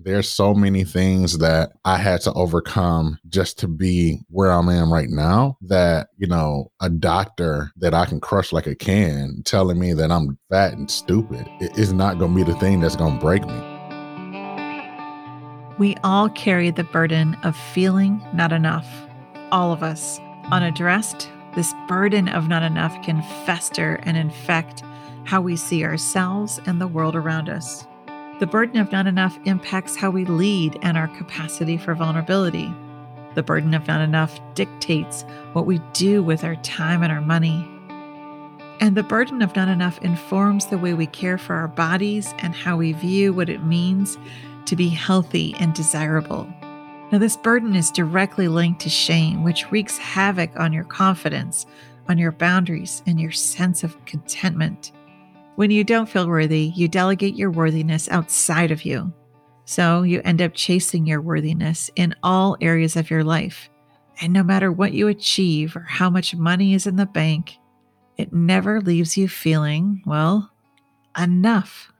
There's so many things that I had to overcome just to be where I am right now that, you know, a doctor that I can crush like a can telling me that I'm fat and stupid is not going to be the thing that's going to break me. We all carry the burden of feeling not enough. All of us. Unaddressed, this burden of not enough can fester and infect how we see ourselves and the world around us. The burden of not enough impacts how we lead and our capacity for vulnerability. The burden of not enough dictates what we do with our time and our money. And the burden of not enough informs the way we care for our bodies and how we view what it means to be healthy and desirable. Now, this burden is directly linked to shame, which wreaks havoc on your confidence, on your boundaries, and your sense of contentment. When you don't feel worthy, you delegate your worthiness outside of you. So you end up chasing your worthiness in all areas of your life. And no matter what you achieve or how much money is in the bank, it never leaves you feeling, well, enough.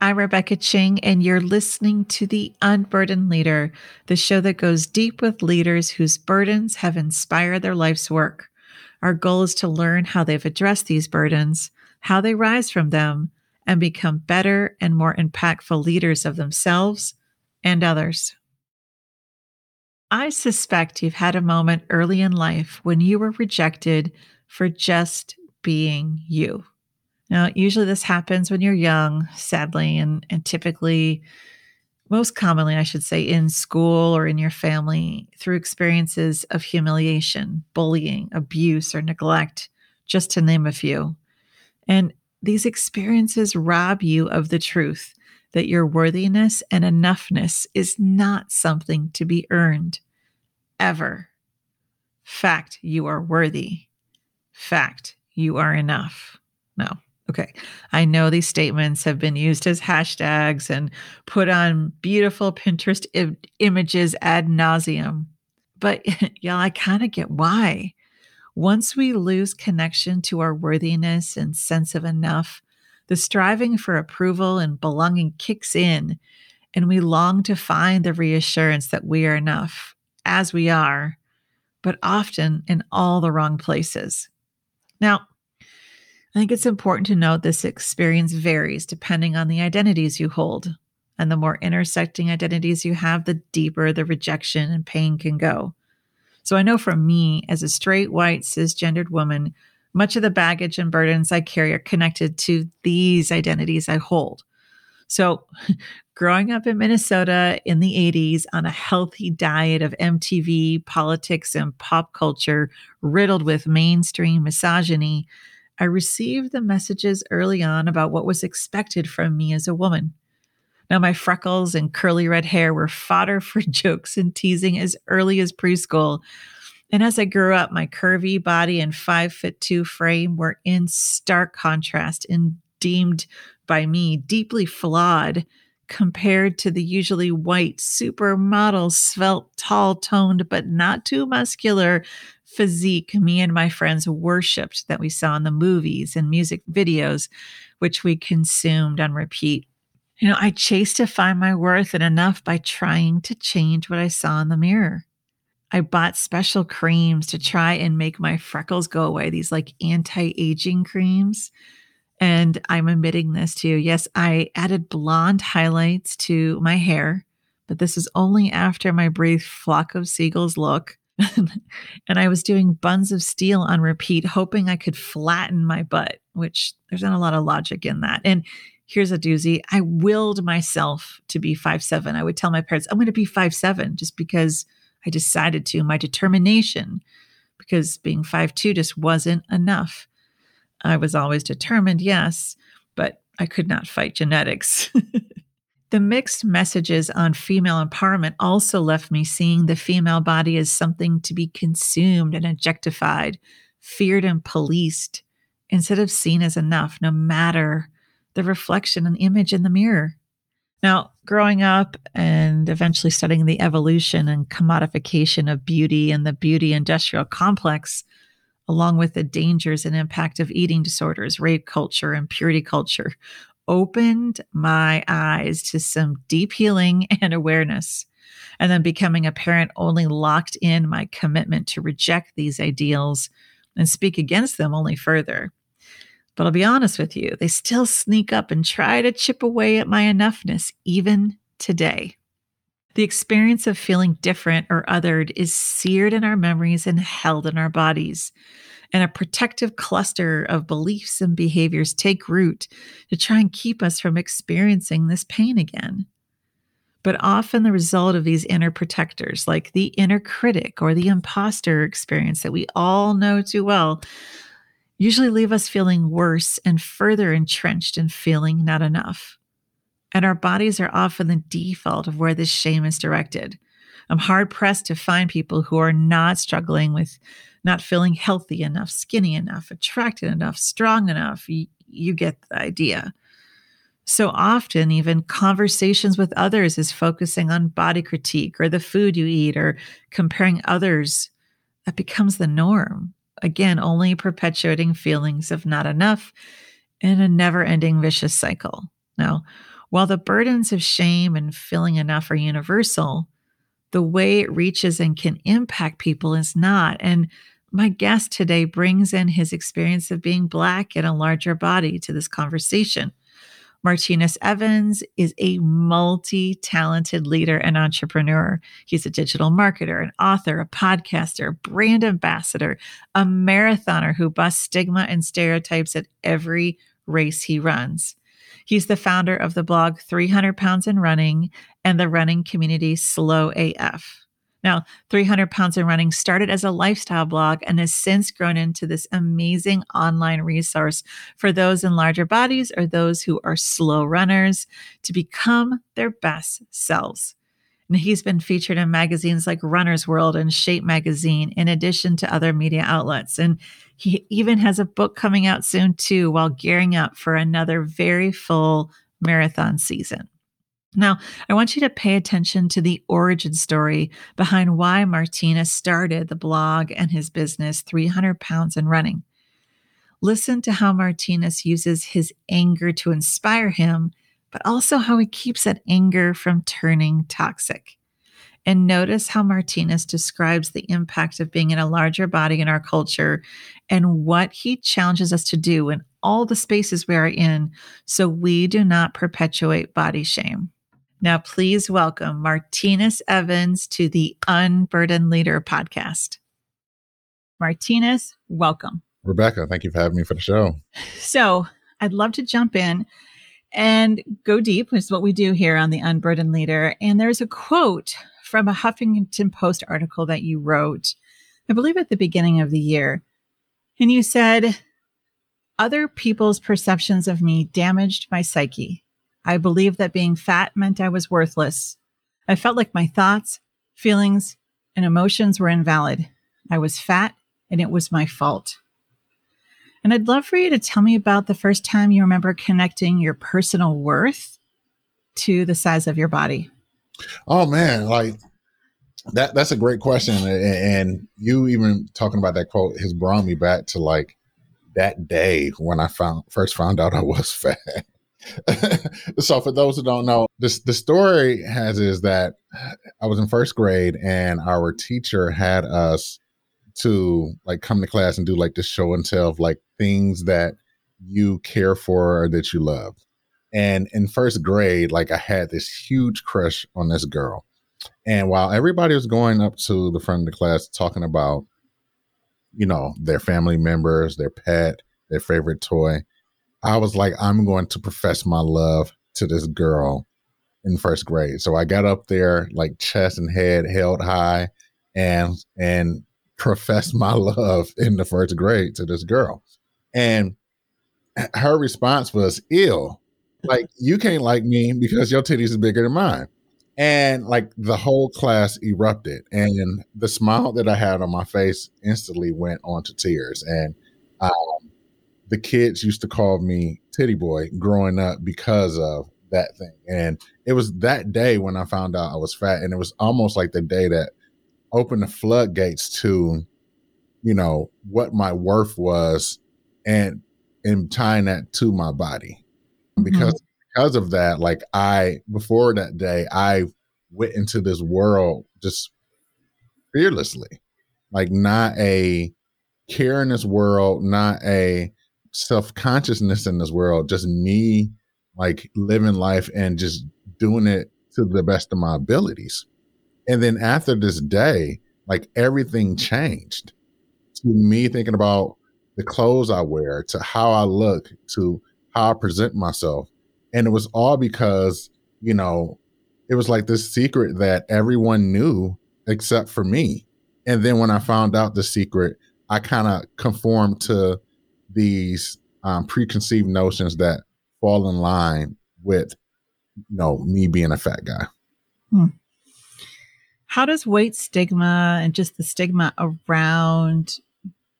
I'm Rebecca Ching, and you're listening to The Unburdened Leader, the show that goes deep with leaders whose burdens have inspired their life's work. Our goal is to learn how they've addressed these burdens how they rise from them and become better and more impactful leaders of themselves and others. I suspect you've had a moment early in life when you were rejected for just being you. Now, usually this happens when you're young, sadly, and, and typically, most commonly, I should say, in school or in your family through experiences of humiliation, bullying, abuse, or neglect, just to name a few. And these experiences rob you of the truth that your worthiness and enoughness is not something to be earned ever. Fact, you are worthy. Fact, you are enough. No. Okay. I know these statements have been used as hashtags and put on beautiful Pinterest I- images ad nauseum. But y'all, I kind of get why. Once we lose connection to our worthiness and sense of enough, the striving for approval and belonging kicks in, and we long to find the reassurance that we are enough as we are, but often in all the wrong places. Now, I think it's important to note this experience varies depending on the identities you hold. And the more intersecting identities you have, the deeper the rejection and pain can go. So I know for me, as a straight, white, cisgendered woman, much of the baggage and burdens I carry are connected to these identities I hold. So, growing up in Minnesota in the 80s on a healthy diet of MTV, politics, and pop culture riddled with mainstream misogyny, I received the messages early on about what was expected from me as a woman. Now, my freckles and curly red hair were fodder for jokes and teasing as early as preschool. And as I grew up, my curvy body and five foot two frame were in stark contrast and deemed by me deeply flawed compared to the usually white, supermodel, svelte, tall toned, but not too muscular physique me and my friends worshiped that we saw in the movies and music videos, which we consumed on repeat. You know, I chased to find my worth and enough by trying to change what I saw in the mirror. I bought special creams to try and make my freckles go away, these like anti aging creams. And I'm admitting this to you. Yes, I added blonde highlights to my hair, but this is only after my brief flock of seagulls look. and I was doing buns of steel on repeat, hoping I could flatten my butt, which there's not a lot of logic in that. And here's a doozy. I willed myself to be five seven. I would tell my parents, I'm going to be five seven just because I decided to, my determination, because being five two just wasn't enough. I was always determined, yes, but I could not fight genetics. the mixed messages on female empowerment also left me seeing the female body as something to be consumed and objectified, feared and policed, instead of seen as enough, no matter the reflection and image in the mirror. Now, growing up and eventually studying the evolution and commodification of beauty and the beauty industrial complex, along with the dangers and impact of eating disorders, rape culture, and purity culture, opened my eyes to some deep healing and awareness. And then becoming a parent only locked in my commitment to reject these ideals and speak against them only further. But I'll be honest with you, they still sneak up and try to chip away at my enoughness, even today. The experience of feeling different or othered is seared in our memories and held in our bodies. And a protective cluster of beliefs and behaviors take root to try and keep us from experiencing this pain again. But often, the result of these inner protectors, like the inner critic or the imposter experience that we all know too well, usually leave us feeling worse and further entrenched in feeling not enough. And our bodies are often the default of where this shame is directed. I'm hard pressed to find people who are not struggling with not feeling healthy enough, skinny enough, attracted enough, strong enough. You get the idea. So often, even conversations with others is focusing on body critique or the food you eat or comparing others. That becomes the norm again, only perpetuating feelings of not enough in a never ending vicious cycle. Now, while the burdens of shame and feeling enough are universal, the way it reaches and can impact people is not. And my guest today brings in his experience of being Black in a larger body to this conversation. Martinus Evans is a multi talented leader and entrepreneur. He's a digital marketer, an author, a podcaster, brand ambassador, a marathoner who busts stigma and stereotypes at every race he runs. He's the founder of the blog 300 Pounds and Running and the running community Slow AF. Now, 300 Pounds and Running started as a lifestyle blog and has since grown into this amazing online resource for those in larger bodies or those who are slow runners to become their best selves. And he's been featured in magazines like Runner's World and Shape Magazine, in addition to other media outlets. And he even has a book coming out soon, too, while gearing up for another very full marathon season. Now, I want you to pay attention to the origin story behind why Martinus started the blog and his business 300 Pounds and Running. Listen to how Martinus uses his anger to inspire him, but also how he keeps that anger from turning toxic. And notice how Martinus describes the impact of being in a larger body in our culture and what he challenges us to do in all the spaces we are in so we do not perpetuate body shame. Now, please welcome Martinus Evans to the Unburdened Leader podcast. Martinus, welcome. Rebecca, thank you for having me for the show. So, I'd love to jump in and go deep, which is what we do here on the Unburdened Leader. And there's a quote from a Huffington Post article that you wrote, I believe at the beginning of the year. And you said, Other people's perceptions of me damaged my psyche. I believed that being fat meant I was worthless. I felt like my thoughts, feelings, and emotions were invalid. I was fat and it was my fault. And I'd love for you to tell me about the first time you remember connecting your personal worth to the size of your body. Oh man, like that that's a great question and you even talking about that quote has brought me back to like that day when I found first found out I was fat. so for those who don't know, this the story has is that I was in first grade and our teacher had us to like come to class and do like this show and tell of like things that you care for or that you love. And in first grade, like I had this huge crush on this girl. And while everybody was going up to the front of the class talking about, you know, their family members, their pet, their favorite toy, I was like, I'm going to profess my love to this girl in first grade. So I got up there, like chest and head held high, and and professed my love in the first grade to this girl. And her response was ill. Like, you can't like me because your titties is bigger than mine. And like the whole class erupted. And the smile that I had on my face instantly went on to tears. And um, the kids used to call me Titty Boy growing up because of that thing. And it was that day when I found out I was fat. And it was almost like the day that opened the floodgates to, you know, what my worth was and and tying that to my body. because mm-hmm. because of that, like I before that day, I went into this world just fearlessly, like not a care in this world, not a self consciousness in this world, just me like living life and just doing it to the best of my abilities. And then after this day, like everything changed to me thinking about the clothes I wear, to how I look, to how I present myself. And it was all because, you know, it was like this secret that everyone knew except for me. And then when I found out the secret, I kind of conformed to these um, preconceived notions that fall in line with, you know, me being a fat guy. Hmm. How does weight stigma and just the stigma around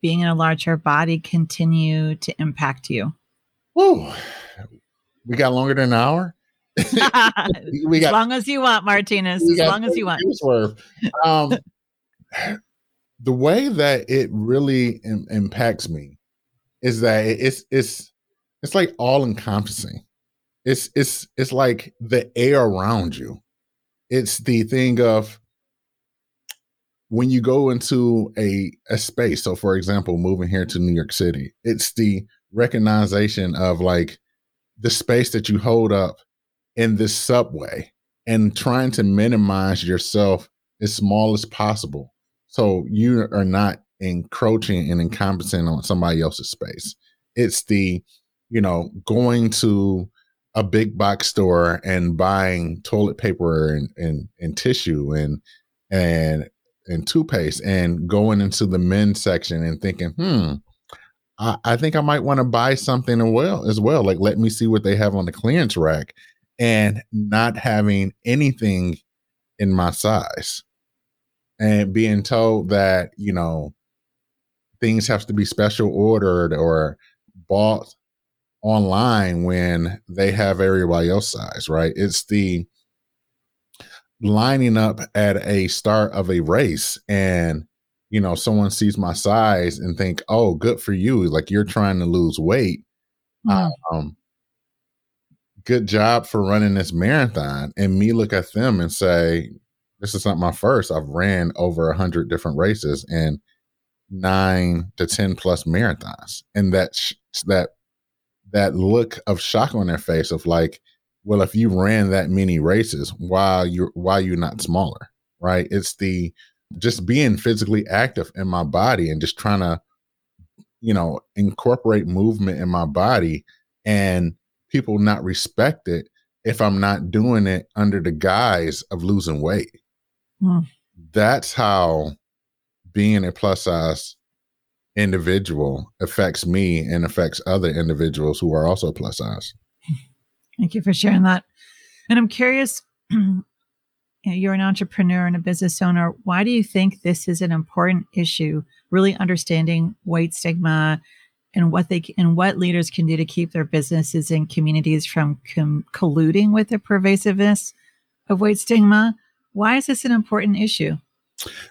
being in a larger body continue to impact you? Whoa, we got longer than an hour. we got, as long as you want, Martinus. As long as you want. Worth. Um, the way that it really Im- impacts me is that it's it's it's like all encompassing. It's it's it's like the air around you. It's the thing of when you go into a a space. So, for example, moving here to New York City, it's the recognition of like the space that you hold up in this subway and trying to minimize yourself as small as possible so you are not encroaching and encompassing on somebody else's space it's the you know going to a big box store and buying toilet paper and, and, and tissue and and and toothpaste and going into the men's section and thinking, hmm, I, I think I might want to buy something as well as well. Like let me see what they have on the clearance rack and not having anything in my size and being told that you know things have to be special ordered or bought online when they have everybody else size right it's the lining up at a start of a race and you know someone sees my size and think oh good for you like you're trying to lose weight mm. um good job for running this marathon. And me look at them and say, this is not my first. I've ran over a hundred different races and nine to 10 plus marathons. And that, sh- that, that look of shock on their face of like, well, if you ran that many races, why you're, why you not smaller? Right. It's the, just being physically active in my body and just trying to, you know, incorporate movement in my body and people not respect it if I'm not doing it under the guise of losing weight. Mm. That's how being a plus size individual affects me and affects other individuals who are also plus size. Thank you for sharing that. And I'm curious, you're an entrepreneur and a business owner. Why do you think this is an important issue? Really understanding weight stigma and what they and what leaders can do to keep their businesses and communities from com- colluding with the pervasiveness of weight stigma. Why is this an important issue?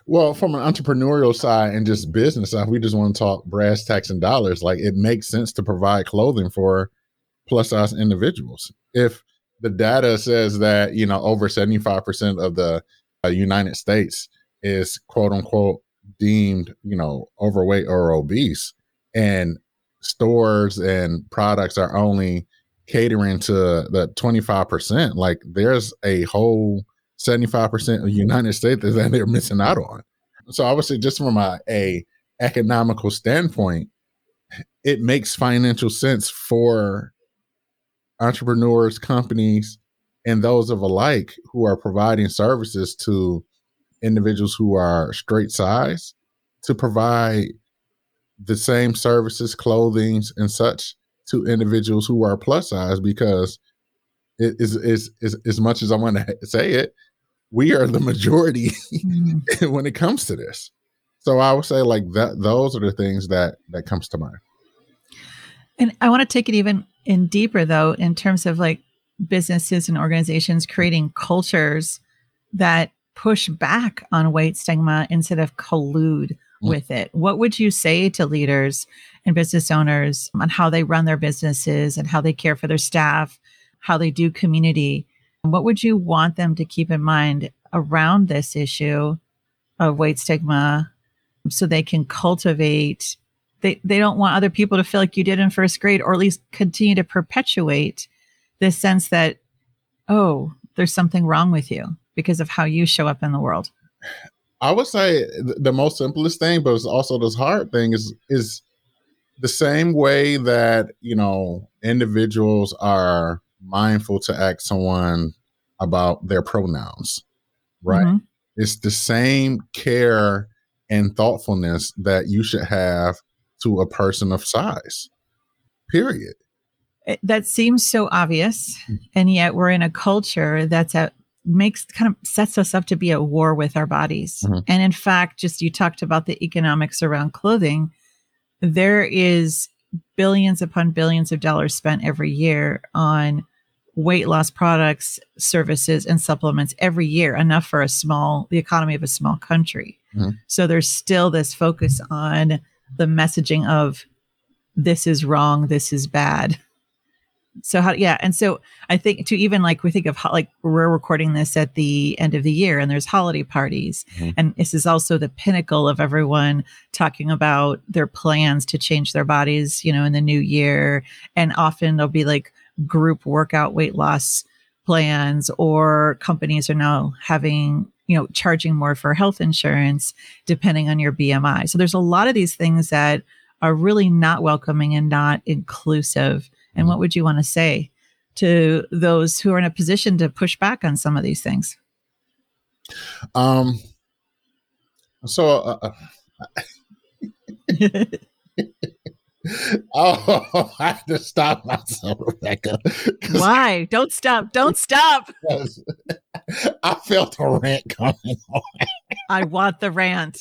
Well, from an entrepreneurial side and just business side, we just want to talk brass tacks and dollars. Like it makes sense to provide clothing for plus size individuals. If the data says that you know over seventy five percent of the uh, United States is quote unquote deemed you know overweight or obese, and stores and products are only catering to the 25%, like there's a whole 75% of United States that they're missing out on. So obviously just from a, a economical standpoint, it makes financial sense for entrepreneurs, companies, and those of alike who are providing services to individuals who are straight size to provide the same services, clothing, and such to individuals who are plus size because it is as much as I want to say it, we are the majority mm-hmm. when it comes to this. So I would say like that those are the things that that comes to mind. And I want to take it even in deeper though in terms of like businesses and organizations creating cultures that push back on weight stigma instead of collude with it. What would you say to leaders and business owners on how they run their businesses and how they care for their staff, how they do community? What would you want them to keep in mind around this issue of weight stigma so they can cultivate they, they don't want other people to feel like you did in first grade or at least continue to perpetuate this sense that oh there's something wrong with you because of how you show up in the world? I would say the most simplest thing but it's also this hard thing is is the same way that you know individuals are mindful to ask someone about their pronouns right mm-hmm. it's the same care and thoughtfulness that you should have to a person of size period it, that seems so obvious mm. and yet we're in a culture that's at makes kind of sets us up to be at war with our bodies mm-hmm. and in fact just you talked about the economics around clothing there is billions upon billions of dollars spent every year on weight loss products, services, and supplements every year, enough for a small, the economy of a small country. Mm-hmm. So there's still this focus on the messaging of this is wrong, this is bad. So how yeah, and so I think to even like we think of like we're recording this at the end of the year and there's holiday parties mm-hmm. and this is also the pinnacle of everyone talking about their plans to change their bodies, you know, in the new year and often they'll be like group workout weight loss plans or companies are now having you know charging more for health insurance depending on your bmi so there's a lot of these things that are really not welcoming and not inclusive. And what would you want to say to those who are in a position to push back on some of these things? Um so uh, uh oh, I have to stop myself, Rebecca. Why? Don't stop. Don't stop. I felt a rant coming on. I want the rant.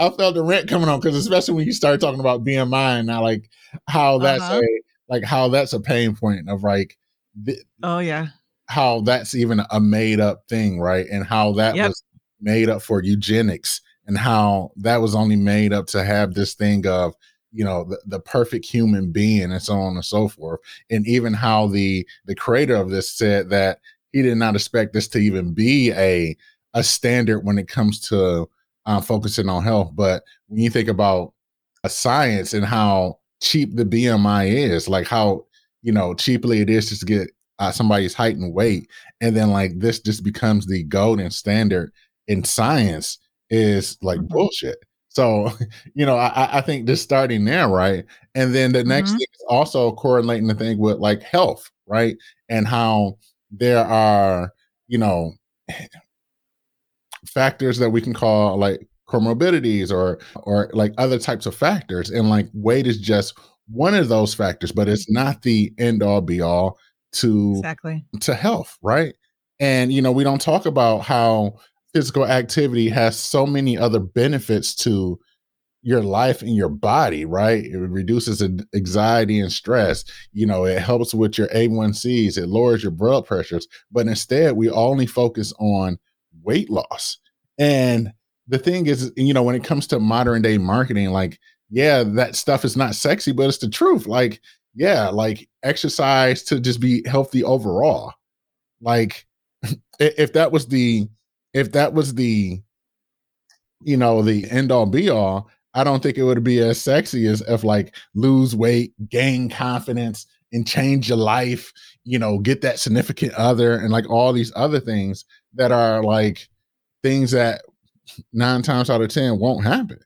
I felt the rant coming on because especially when you start talking about BMI and now like how that's uh-huh. a like how that's a pain point of like th- oh yeah how that's even a made up thing right and how that yep. was made up for eugenics and how that was only made up to have this thing of you know the, the perfect human being and so on and so forth. And even how the the creator of this said that he did not expect this to even be a a standard when it comes to uh, focusing on health. But when you think about a science and how cheap the bmi is like how you know cheaply it is just to get uh, somebody's height and weight and then like this just becomes the golden standard in science is like mm-hmm. bullshit. So, you know, I, I think just starting there, right? And then the next mm-hmm. thing is also correlating the thing with like health, right? And how there are, you know, factors that we can call like comorbidities or or like other types of factors. And like weight is just one of those factors, but it's not the end all be all to exactly to health, right? And you know, we don't talk about how physical activity has so many other benefits to your life and your body, right? It reduces anxiety and stress. You know, it helps with your A1Cs, it lowers your blood pressures. But instead, we only focus on weight loss. And the thing is, you know, when it comes to modern day marketing, like, yeah, that stuff is not sexy, but it's the truth. Like, yeah, like exercise to just be healthy overall. Like, if that was the if that was the you know the end all be all i don't think it would be as sexy as if like lose weight gain confidence and change your life you know get that significant other and like all these other things that are like things that nine times out of ten won't happen.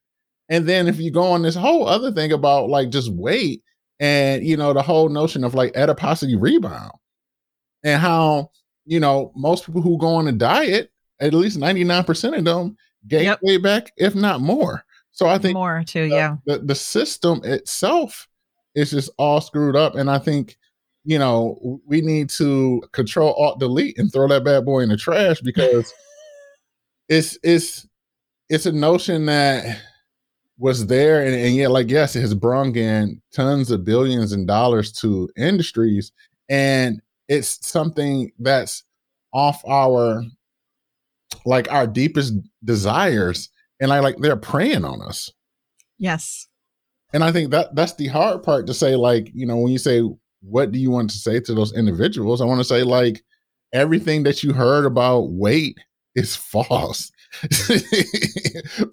And then if you go on this whole other thing about like just weight and you know the whole notion of like adiposity rebound and how you know most people who go on a diet at least 99% of them gain yep. weight back, if not more. So I think more too, yeah. The, the system itself is just all screwed up. And I think, you know, we need to control alt delete and throw that bad boy in the trash because it's it's it's a notion that was there and, and yet like yes it has brought in tons of billions and dollars to industries and it's something that's off our like our deepest desires and I like they're preying on us. Yes. And I think that that's the hard part to say, like, you know, when you say, what do you want to say to those individuals? I want to say, like, everything that you heard about weight is false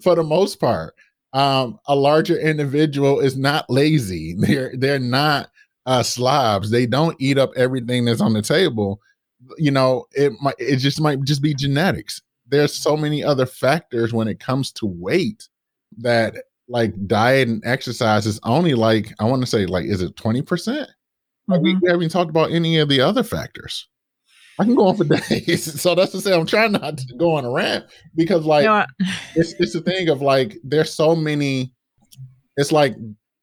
for the most part. Um, a larger individual is not lazy. They're they're not uh, slobs. They don't eat up everything that's on the table. You know, it might it just might just be genetics. There's so many other factors when it comes to weight that like diet and exercise is only like I want to say like is it 20%? Mm-hmm. Like we, we haven't talked about any of the other factors. I can go on for days. so that's to say I'm trying not to go on a rant because like you know it's it's a thing of like there's so many it's like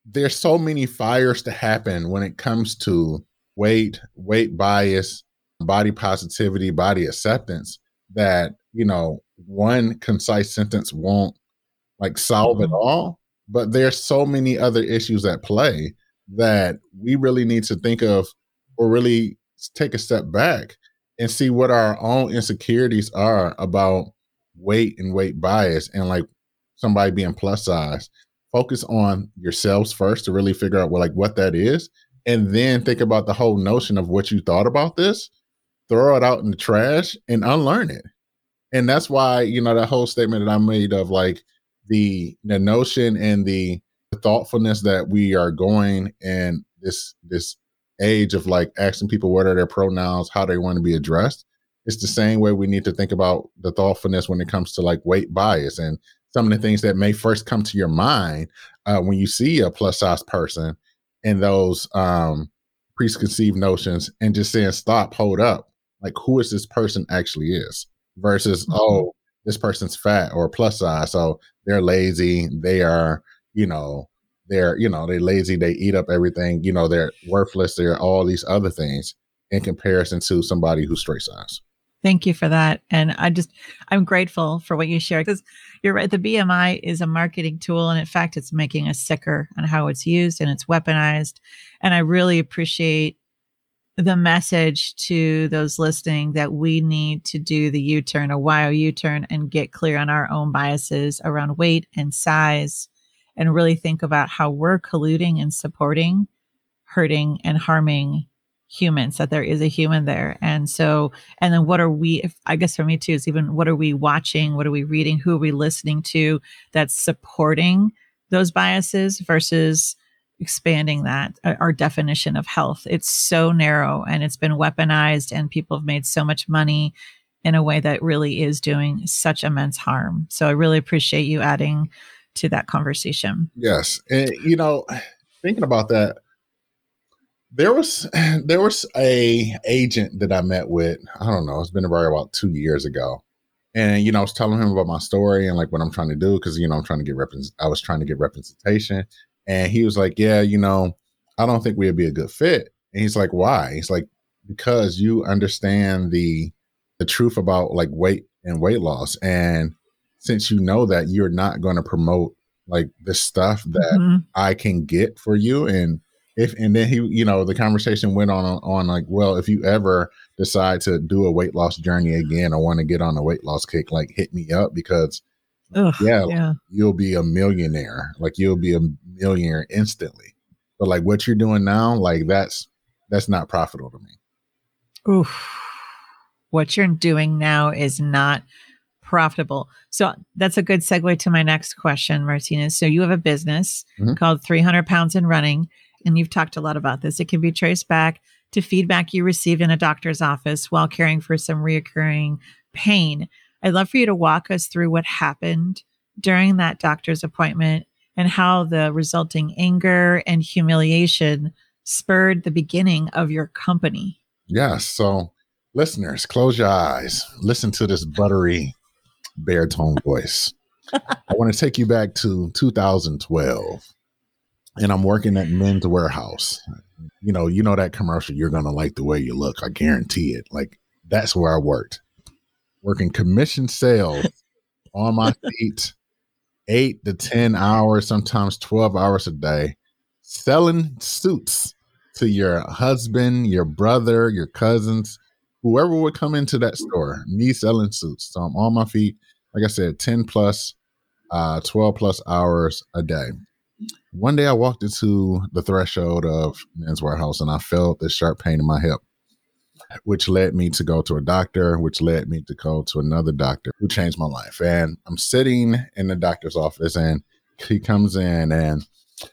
there's so many fires to happen when it comes to weight, weight bias, body positivity, body acceptance that, you know, one concise sentence won't like solve mm-hmm. it all. But there's so many other issues at play that we really need to think of or really take a step back and see what our own insecurities are about weight and weight bias and like somebody being plus size focus on yourselves first to really figure out what like what that is and then think about the whole notion of what you thought about this throw it out in the trash and unlearn it and that's why you know that whole statement that i made of like the the notion and the thoughtfulness that we are going and this this age of like asking people what are their pronouns, how they want to be addressed. It's the same way we need to think about the thoughtfulness when it comes to like weight bias and some of the things that may first come to your mind uh, when you see a plus size person and those um, preconceived notions and just saying, stop, hold up. Like, who is this person actually is versus, mm-hmm. oh, this person's fat or plus size. So they're lazy. They are, you know, they're you know they're lazy they eat up everything you know they're worthless they're all these other things in comparison to somebody who's straight size thank you for that and i just i'm grateful for what you shared because you're right the bmi is a marketing tool and in fact it's making us sicker on how it's used and it's weaponized and i really appreciate the message to those listening that we need to do the u-turn a wild u-turn and get clear on our own biases around weight and size and really think about how we're colluding and supporting hurting and harming humans that there is a human there. And so and then what are we if, i guess for me too is even what are we watching? What are we reading? Who are we listening to that's supporting those biases versus expanding that uh, our definition of health it's so narrow and it's been weaponized and people have made so much money in a way that really is doing such immense harm so i really appreciate you adding to that conversation. Yes. And you know, thinking about that, there was there was a agent that I met with, I don't know, it's been about about two years ago. And you know, I was telling him about my story and like what I'm trying to do because you know I'm trying to get represent I was trying to get representation. And he was like, Yeah, you know, I don't think we'd be a good fit. And he's like, Why? He's like, Because you understand the the truth about like weight and weight loss. And since you know that you're not going to promote like the stuff that mm-hmm. I can get for you and if and then he you know the conversation went on on like well if you ever decide to do a weight loss journey again or want to get on a weight loss kick like hit me up because Ugh, yeah, yeah you'll be a millionaire like you'll be a millionaire instantly but like what you're doing now like that's that's not profitable to me Oof. what you're doing now is not profitable. So that's a good segue to my next question, Martinus. So you have a business mm-hmm. called 300 Pounds and Running, and you've talked a lot about this. It can be traced back to feedback you received in a doctor's office while caring for some reoccurring pain. I'd love for you to walk us through what happened during that doctor's appointment and how the resulting anger and humiliation spurred the beginning of your company. Yes. So, listeners, close your eyes, listen to this buttery baritone voice. I want to take you back to 2012, and I'm working at Men's Wearhouse. You know, you know that commercial. You're gonna like the way you look. I guarantee it. Like that's where I worked, working commission sales on my feet, eight to ten hours, sometimes twelve hours a day, selling suits to your husband, your brother, your cousins, whoever would come into that store, me selling suits. So I'm on my feet, like I said, 10 plus uh, 12 plus hours a day. One day I walked into the threshold of Men's Wearhouse and I felt this sharp pain in my hip, which led me to go to a doctor, which led me to go to another doctor who changed my life. And I'm sitting in the doctor's office and he comes in and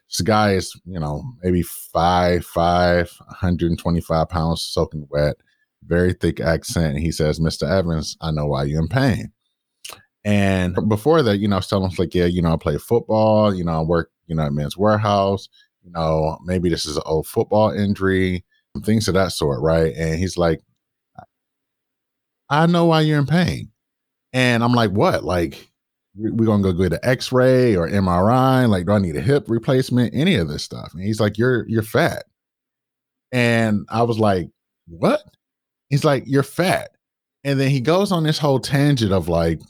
this guy is, you know, maybe five, five, 125 pounds soaking wet, very thick accent. And he says, Mr. Evans, I know why you're in pain. And before that, you know, I was telling him like, yeah, you know, I play football, you know, I work, you know, at Men's Wearhouse, you know, maybe this is an old football injury, things of that sort, right? And he's like, I know why you're in pain. And I'm like, what? Like, we're gonna go get an X-ray or MRI. Like, do I need a hip replacement? Any of this stuff? And he's like, you're you're fat. And I was like, what? He's like, you're fat. And then he goes on this whole tangent of like,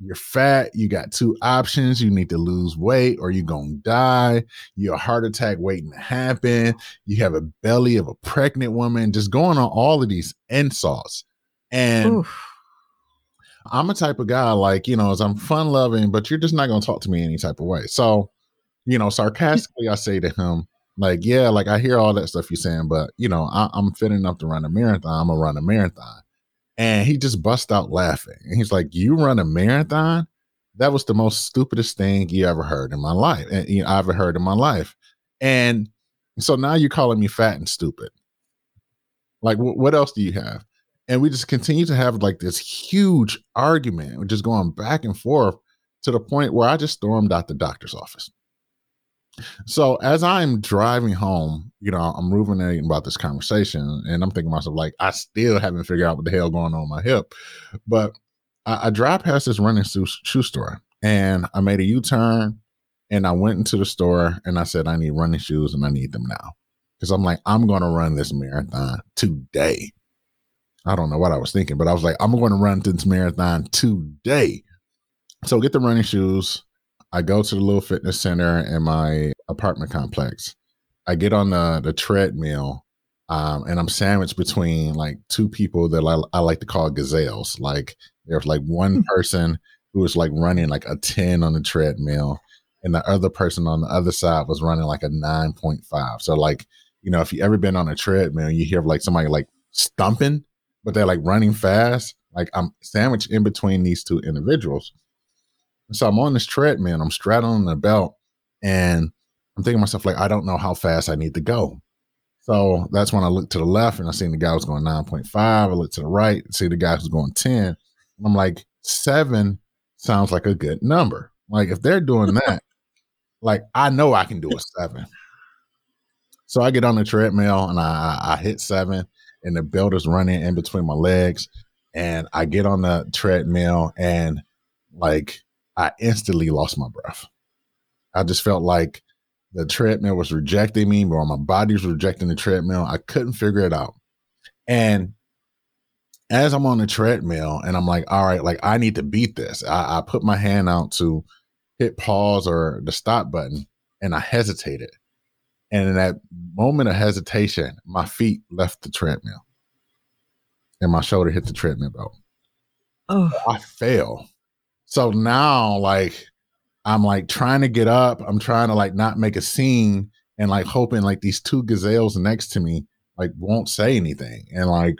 you're fat, you got two options. You need to lose weight or you're gonna die. You're heart attack waiting to happen. You have a belly of a pregnant woman, just going on all of these insults. And Oof. I'm a type of guy like, you know, as I'm fun loving, but you're just not gonna talk to me any type of way. So, you know, sarcastically, I say to him, like, yeah, like I hear all that stuff you're saying, but you know, I, am fit enough to run a marathon. I'm gonna run a marathon. And he just bust out laughing. And he's like, You run a marathon? That was the most stupidest thing you ever heard in my life. And you know, I ever heard in my life. And so now you're calling me fat and stupid. Like, w- what else do you have? and we just continue to have like this huge argument, just going back and forth to the point where I just stormed out the doctor's office. So as I'm driving home, you know, I'm ruminating about this conversation, and I'm thinking myself, like, I still haven't figured out what the hell going on my hip. But I, I drive past this running shoe, store, and I made a U-turn, and I went into the store, and I said, I need running shoes, and I need them now, because I'm like, I'm going to run this marathon today. I don't know what I was thinking, but I was like, I'm going to run this marathon today. So get the running shoes. I go to the little fitness center in my apartment complex. I get on the the treadmill, um, and I'm sandwiched between like two people that I, I like to call gazelles. Like there's like one hmm. person who was like running like a 10 on the treadmill, and the other person on the other side was running like a 9.5. So like, you know, if you ever been on a treadmill, you hear like somebody like stumping, but they're like running fast. Like I'm sandwiched in between these two individuals. So I'm on this treadmill, I'm straddling the belt, and I'm thinking to myself, like, I don't know how fast I need to go. So that's when I look to the left and I seen the guy was going 9.5. I look to the right, see the guy who's going 10. And I'm like, seven sounds like a good number. Like if they're doing that, like I know I can do a seven. So I get on the treadmill and I, I hit seven and the belt is running in between my legs. And I get on the treadmill and like I instantly lost my breath. I just felt like the treadmill was rejecting me or my body was rejecting the treadmill. I couldn't figure it out. And as I'm on the treadmill and I'm like, all right, like I need to beat this. I, I put my hand out to hit pause or the stop button and I hesitated. And in that moment of hesitation, my feet left the treadmill and my shoulder hit the treadmill belt. Oh, I fell. So now, like, I'm like trying to get up. I'm trying to like not make a scene and like hoping like these two gazelles next to me like won't say anything. And like,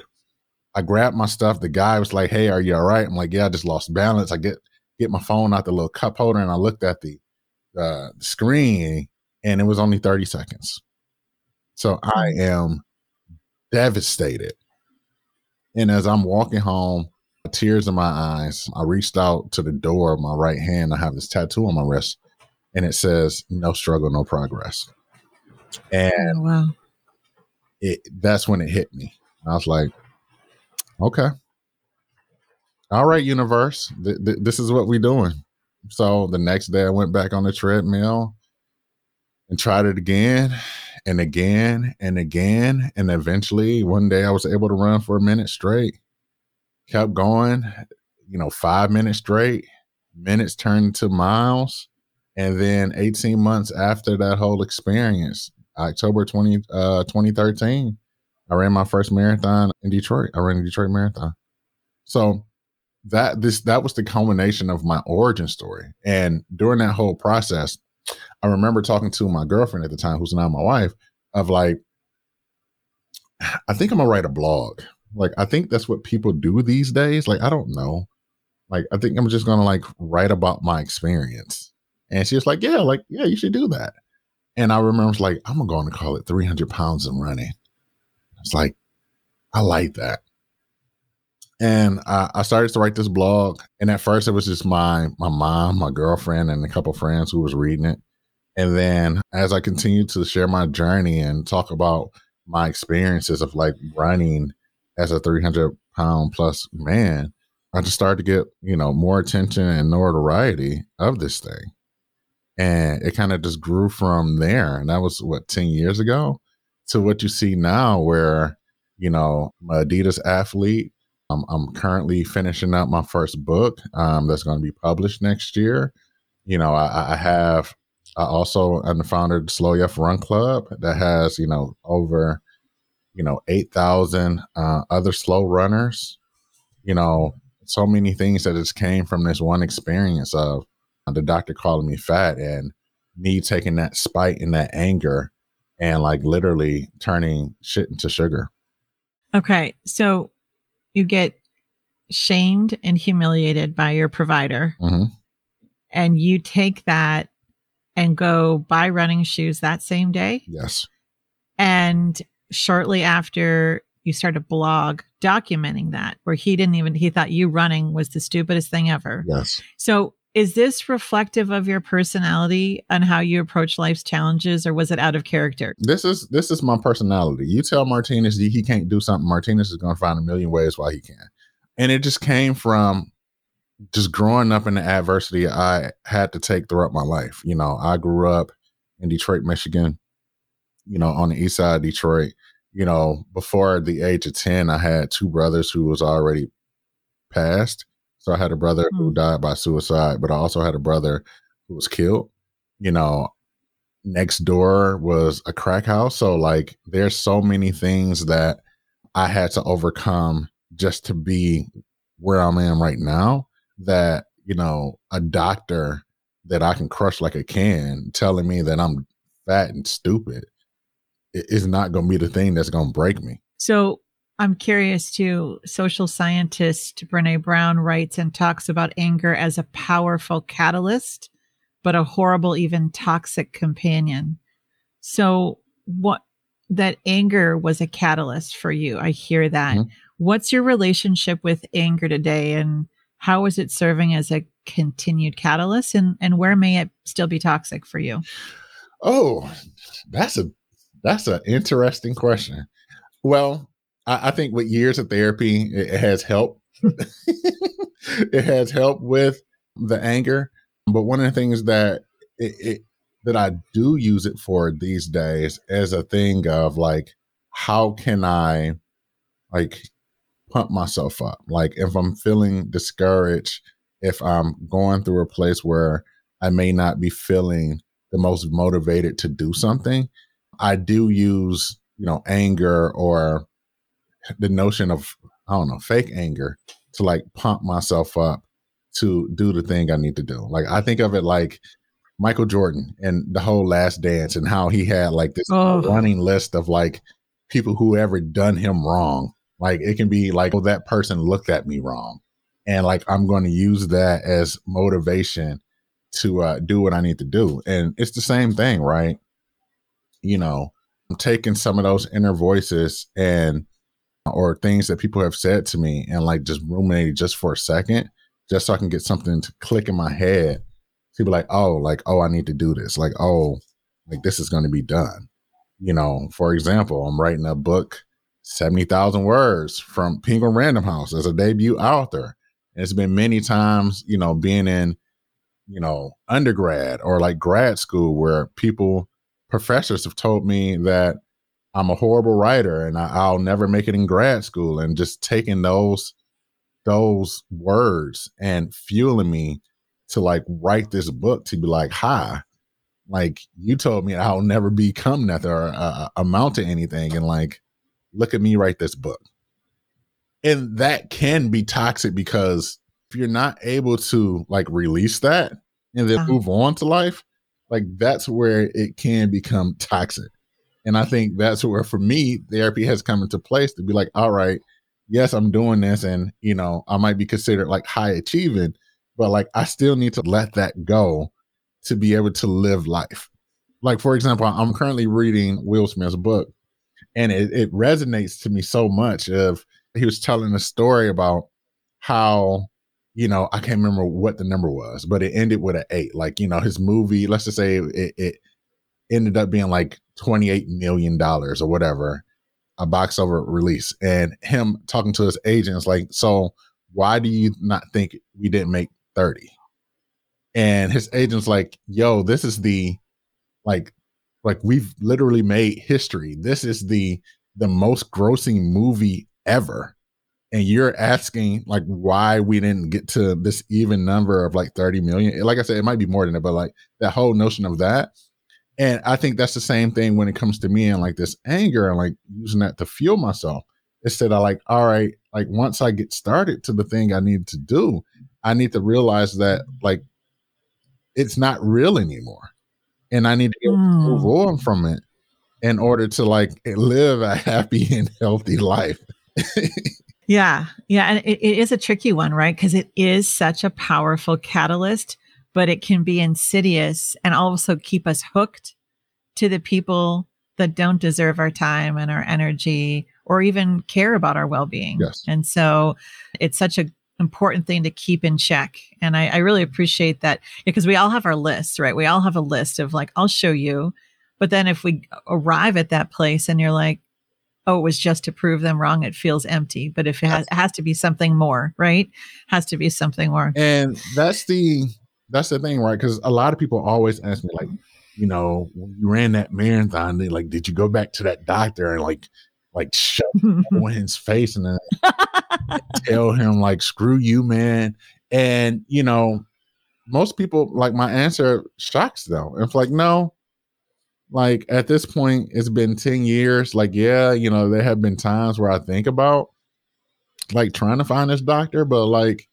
I grabbed my stuff. The guy was like, "Hey, are you all right?" I'm like, "Yeah, I just lost balance." I get get my phone out the little cup holder and I looked at the uh, screen and it was only 30 seconds. So I mm. am devastated. And as I'm walking home, tears in my eyes, I reached out to the door of my right hand. I have this tattoo on my wrist, and it says, No struggle, no progress. And oh, wow. it that's when it hit me. I was like, Okay. All right, universe. Th- th- this is what we're doing. So the next day I went back on the treadmill and tried it again and again and again. And eventually one day I was able to run for a minute straight. Kept going, you know, five minutes straight. Minutes turned to miles. And then 18 months after that whole experience, October 20, uh, 2013, I ran my first marathon in Detroit. I ran the Detroit Marathon. So that this that was the culmination of my origin story. And during that whole process, I remember talking to my girlfriend at the time, who's now my wife, of like, I think I'm gonna write a blog. Like, I think that's what people do these days. Like, I don't know. Like, I think I'm just gonna like write about my experience. And she was like, Yeah, like, yeah, you should do that. And I remember I was like, I'm going to call it 300 pounds and running. It's like, I like that. And I, I, started to write this blog. And at first it was just my my mom, my girlfriend, and a couple friends who was reading it. And then as I continued to share my journey and talk about my experiences of like running as a 300 pound plus man, I just started to get, you know, more attention and notoriety of this thing. And it kind of just grew from there. And that was what, 10 years ago to what you see now, where, you know, I'm Adidas athlete. Um, I'm currently finishing up my first book um, that's going to be published next year. You know, I, I have I also am the founder of Slow AF Run Club that has, you know, over, you know, 8,000 uh, other slow runners. You know, so many things that just came from this one experience of the doctor calling me fat and me taking that spite and that anger and like literally turning shit into sugar. Okay. So you get shamed and humiliated by your provider. Mm-hmm. And you take that and go buy running shoes that same day. Yes. And shortly after you start a blog documenting that where he didn't even he thought you running was the stupidest thing ever. Yes. So is this reflective of your personality and how you approach life's challenges or was it out of character this is this is my personality you tell Martinus he can't do something Martinus is going to find a million ways why he can and it just came from just growing up in the adversity I had to take throughout my life. You know, I grew up in Detroit, Michigan, you know, on the east side of Detroit. You know, before the age of 10, I had two brothers who was already passed. So I had a brother mm. who died by suicide, but I also had a brother who was killed. You know, next door was a crack house. So like there's so many things that I had to overcome just to be where I am in right now that you know a doctor that I can crush like a can telling me that I'm fat and stupid is not going to be the thing that's going to break me. So I'm curious too. Social scientist Brene Brown writes and talks about anger as a powerful catalyst, but a horrible, even toxic companion. So, what that anger was a catalyst for you. I hear that. Mm-hmm. What's your relationship with anger today? And how is it serving as a continued catalyst and, and where may it still be toxic for you? Oh, that's a that's an interesting question. Well, I, I think with years of therapy, it, it has helped. it has helped with the anger. But one of the things that it, it that I do use it for these days as a thing of like, how can I like pump myself up. Like if I'm feeling discouraged, if I'm going through a place where I may not be feeling the most motivated to do something, I do use, you know, anger or the notion of, I don't know, fake anger to like pump myself up to do the thing I need to do. Like I think of it like Michael Jordan and the whole last dance and how he had like this oh. running list of like people who ever done him wrong like it can be like, oh, that person looked at me wrong. And like I'm going to use that as motivation to uh, do what I need to do. And it's the same thing, right? You know, I'm taking some of those inner voices and or things that people have said to me and like just ruminating just for a second, just so I can get something to click in my head be like, oh, like, oh, I need to do this. Like, oh, like this is to be done. You know, for example, I'm writing a book 70,000 words from Penguin Random House as a debut author. And it's been many times, you know, being in, you know, undergrad or like grad school where people, professors have told me that I'm a horrible writer and I, will never make it in grad school. And just taking those, those words and fueling me to like write this book to be like, hi, like you told me I'll never become nothing or uh, amount to anything. And like, look at me write this book. And that can be toxic because if you're not able to like release that and then Uh-huh. move on to life, like that's where it can become toxic. And I think that's where for me, therapy has come into place to be like, all right, yes, I'm doing this and you know, I might be considered like high achieving, but like I still need to let that go to be able to live life. Like, for example, I'm currently reading Will Smith's book, and it, it resonates to me so much. Of he was telling a story about how, you know, I can't remember what the number was, but it ended with an eight. Like, you know, his movie, let's just say it, it ended up being like $28 million or whatever, a box over release. And him talking to his agents, like, so why do you not think we didn't make 30? And his agent's like, yo, this is the like like we've literally made history. This is the the most grossing movie ever. And you're asking like why we didn't get to this even number of like 30 million. Like I said, it might be more than it, but like that whole notion of that. And I think that's the same thing when it comes to me and like this anger and like using that to fuel myself. Instead of like, all right, like once I get started to the thing I need to do, I need to realize that like it's not real anymore. And I need to get, Mm. move on from it in order to like live a happy and healthy life. Yeah. Yeah. And it, it is a tricky one, right? Because it is such a powerful catalyst, but it can be insidious and also keep us hooked to the people that don't deserve our time and our energy or even care about our well being. Yes. And so it's such a important thing to keep in check. And I, I really appreciate that because we all have our lists, right? We all have a list of like, I'll show you. But then if we arrive at that place and you're like, oh, it was just to prove them wrong, it feels empty. But if it has, it has to be something more, right? Has to be something more. And that's the that's the thing, right? Because a lot of people always ask me, like, you know, when you ran that marathon, they like, did you go back to that doctor and like like shove in his face and then tell him like screw you man and you know most people like my answer shocks them it's like no like at this point it's been 10 years like yeah you know there have been times where i think about like trying to find this doctor but like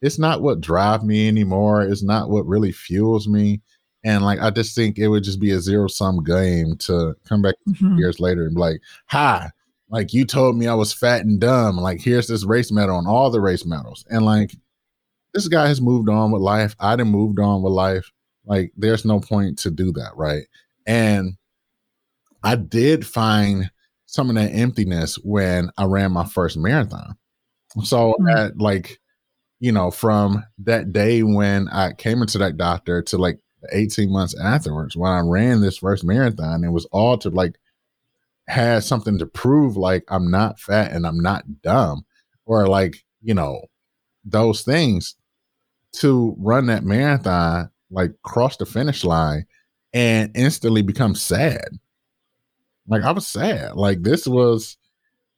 it's not what drive me anymore it's not what really fuels me and like i just think it would just be a zero sum game to come back Mhm. years later and be like, hi, like you told me I was fat and dumb. Like, here's this race medal and all the race medals. And like, this guy has moved on with life. I done moved on with life. Like, there's no point to do that. Right. And I did find some of that emptiness when I ran my first marathon. So, Mm. at like, you know, from that day when I came into that doctor to like 18 months afterwards, when I ran this first marathon, it was all to like had something to prove like I'm not fat and I'm not dumb or like, you know, those things to run that marathon, like cross the finish line and instantly become sad. Like I was sad. Like this was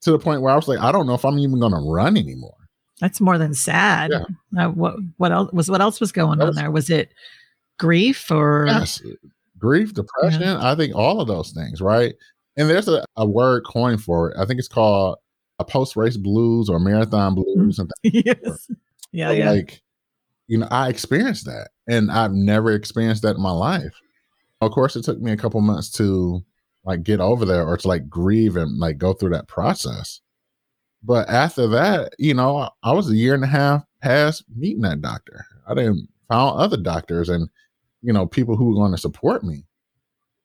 to the point where I was like, I don't know if I'm even gonna run anymore. That's more than sad. Yeah. Uh, what what else was what else was going That on there? Was it grief or Yes. Grief, depression, I think all of those things, right? And there's a, a word coined for it. I think it's called a post race blues or marathon blues and yes. Yeah, yeah. Like, you know, I experienced that and I've never experienced that in my life. Of course, it took me a couple months to like get over there or to like grieve and like go through that process. But after that, you know, I was a year and a half past meeting that doctor. I didn't found other doctors and, you know, people who were going to support me.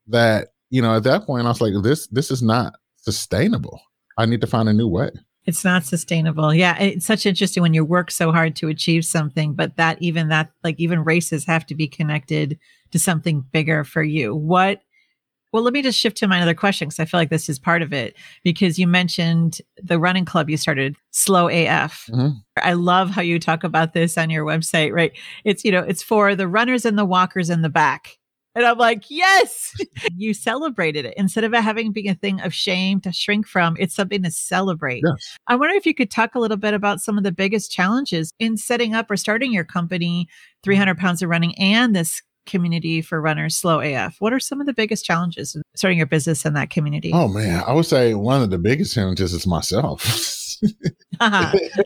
That, you know, at that point I was like, this this is not sustainable. I need to find a new way. It's not sustainable. Yeah, it's such interesting when you work so hard to achieve something, but that even that like even races have to be connected to something bigger for you. What well, let me just shift to my other question because I feel like this is part of it because you mentioned the running club you started, Slow AF. Mhm. I love how you talk about this on your website, right? It's, you know, it's for the runners and the walkers in the back. And I'm like, yes, you celebrated it instead of it having being a thing of shame to shrink from. It's something to celebrate. Yes. I wonder if you could talk a little bit about some of the biggest challenges in setting up or starting your company, 300 Pounds and Running, and this community for runners, Slow AF. What are some of the biggest challenges in starting your business in that community? Oh man, I would say one of the biggest challenges is myself.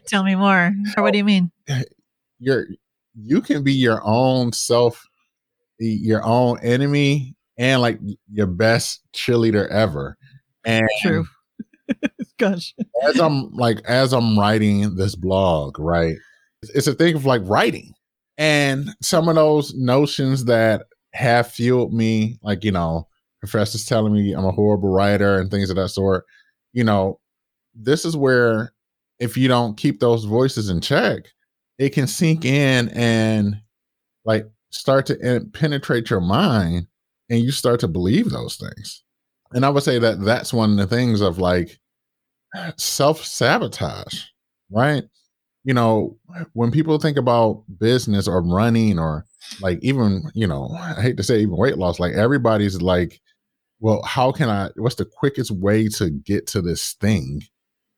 Tell me more. Or what do you mean? you're you can be your own self, your own enemy, and like your best cheerleader ever. And true. Gosh. as I'm like as I'm writing this blog, right? It's a thing of like writing. And some of those notions that have fueled me, like, you know, professors telling me I'm a horrible writer and things of that sort, you know, this is where if you don't keep those voices in check, it can sink in and like start to penetrate your mind and you start to believe those things. And I would say that that's one of the things of like self sabotage, right? You know, when people think about business or running or like even, you know, I hate to say even weight loss, like everybody's like, well, how can I, what's the quickest way to get to this thing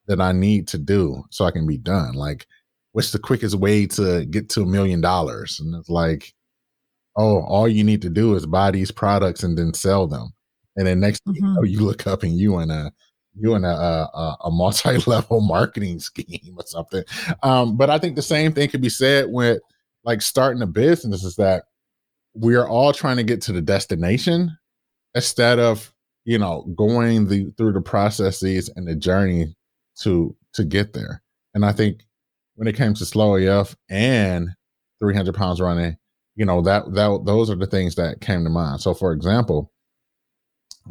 that I need to do so I can be done? Like, what's the quickest way to get to a million dollars? And it's like, oh, all you need to do is buy these products and then sell them. And then next mm-hmm. you know, you look up and you in a you in a a, a multi-level marketing scheme or something. Um, but I think the same thing could be said with like starting a business is that we are all trying to get to the destination instead of you know going the through the processes and the journey to to get there. And I think when it came to slow AF and 300 pounds running, you know that that those are the things that came to mind. So, for example,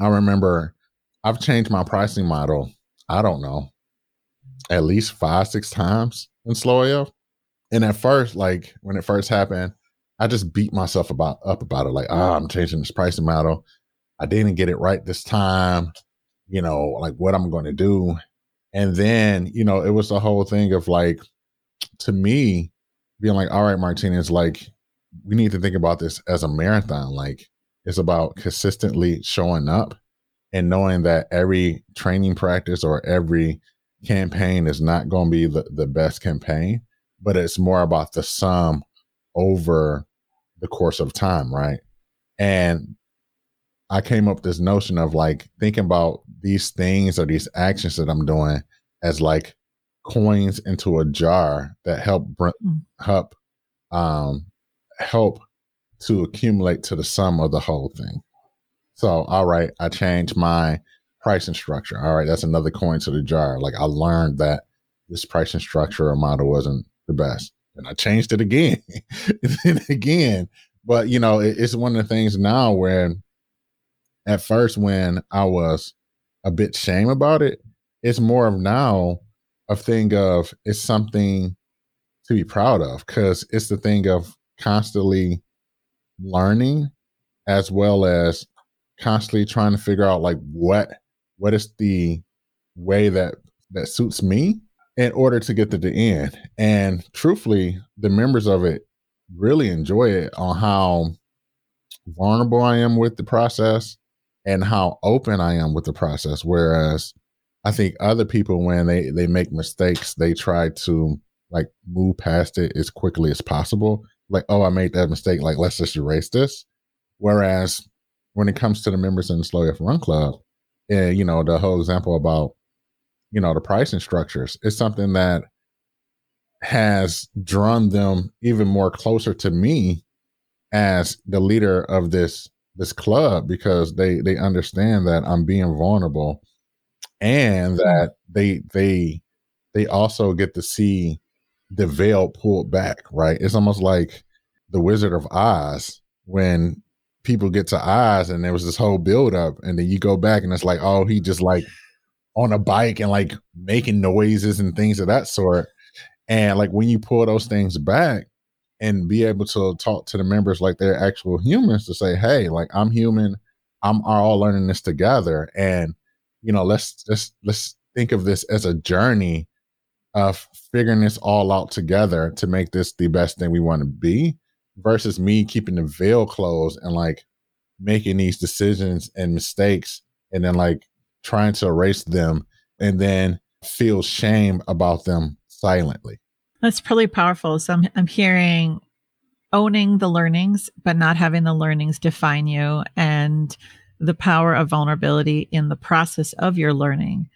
I remember I've changed my pricing model. I don't know, at least five six times in slow AF. And at first, like when it first happened, I just beat myself about up about it. Like, ah, oh, I'm changing this pricing model. I didn't get it right this time. You know, like what I'm going to do. And then, you know, it was the whole thing of like, to me, being like, all right, Martinus, like, we need to think about this as a marathon. Like, it's about consistently showing up and knowing that every training practice or every campaign is not going to be the, the best campaign, but it's more about the sum over the course of time, right? And I came up this notion of like thinking about these things or these actions that I'm doing as like coins into a jar that help hmm. help um help to accumulate to the sum of the whole thing. So, all right, I changed my pricing structure. All right, that's another coin to the jar. Like I learned that this pricing structure or model wasn't the best, and I changed it again, and again. But you know, it, it's one of the things now where, at first, when I was a bit shame about it, it's more of now a thing of it's something to be proud of because it's the thing of constantly learning as well as constantly trying to figure out like what what is the way that that suits me in order to get to the end. And truthfully the members of it really enjoy it on how vulnerable i am with the process and how open i am with the process. Whereas i think other people when they they make mistakes they try to like move past it as quickly as possible like, oh, I made that mistake. Like, let's just erase this. Whereas when it comes to the members in the Slow AF Run Club, and you know, the whole example about, you know, the pricing structures, it's something that has drawn them even more closer to me as the leader of this this club because they they understand that I'm being vulnerable and mm. that they they they also get to see the veil pulled back, right? It's almost like the Wizard of Oz when people get to Oz and there was this whole build up, and then you go back and it's like, oh, he just like on a bike and like making noises and things of that sort. And like when you pull those things back and be able to talk to the members like they're actual humans to say, hey, like I'm human, I'm all learning this together. And you know, let's let's let's think of this as a journey of figuring this all out together to make this the best thing we want to be versus me keeping the veil closed and like making these decisions and mistakes and then like trying to erase them and then feel shame about them silently. That's pretty powerful. So I'm, I'm hearing owning the learnings, but not having the learnings define you and the power of vulnerability in the process of your learning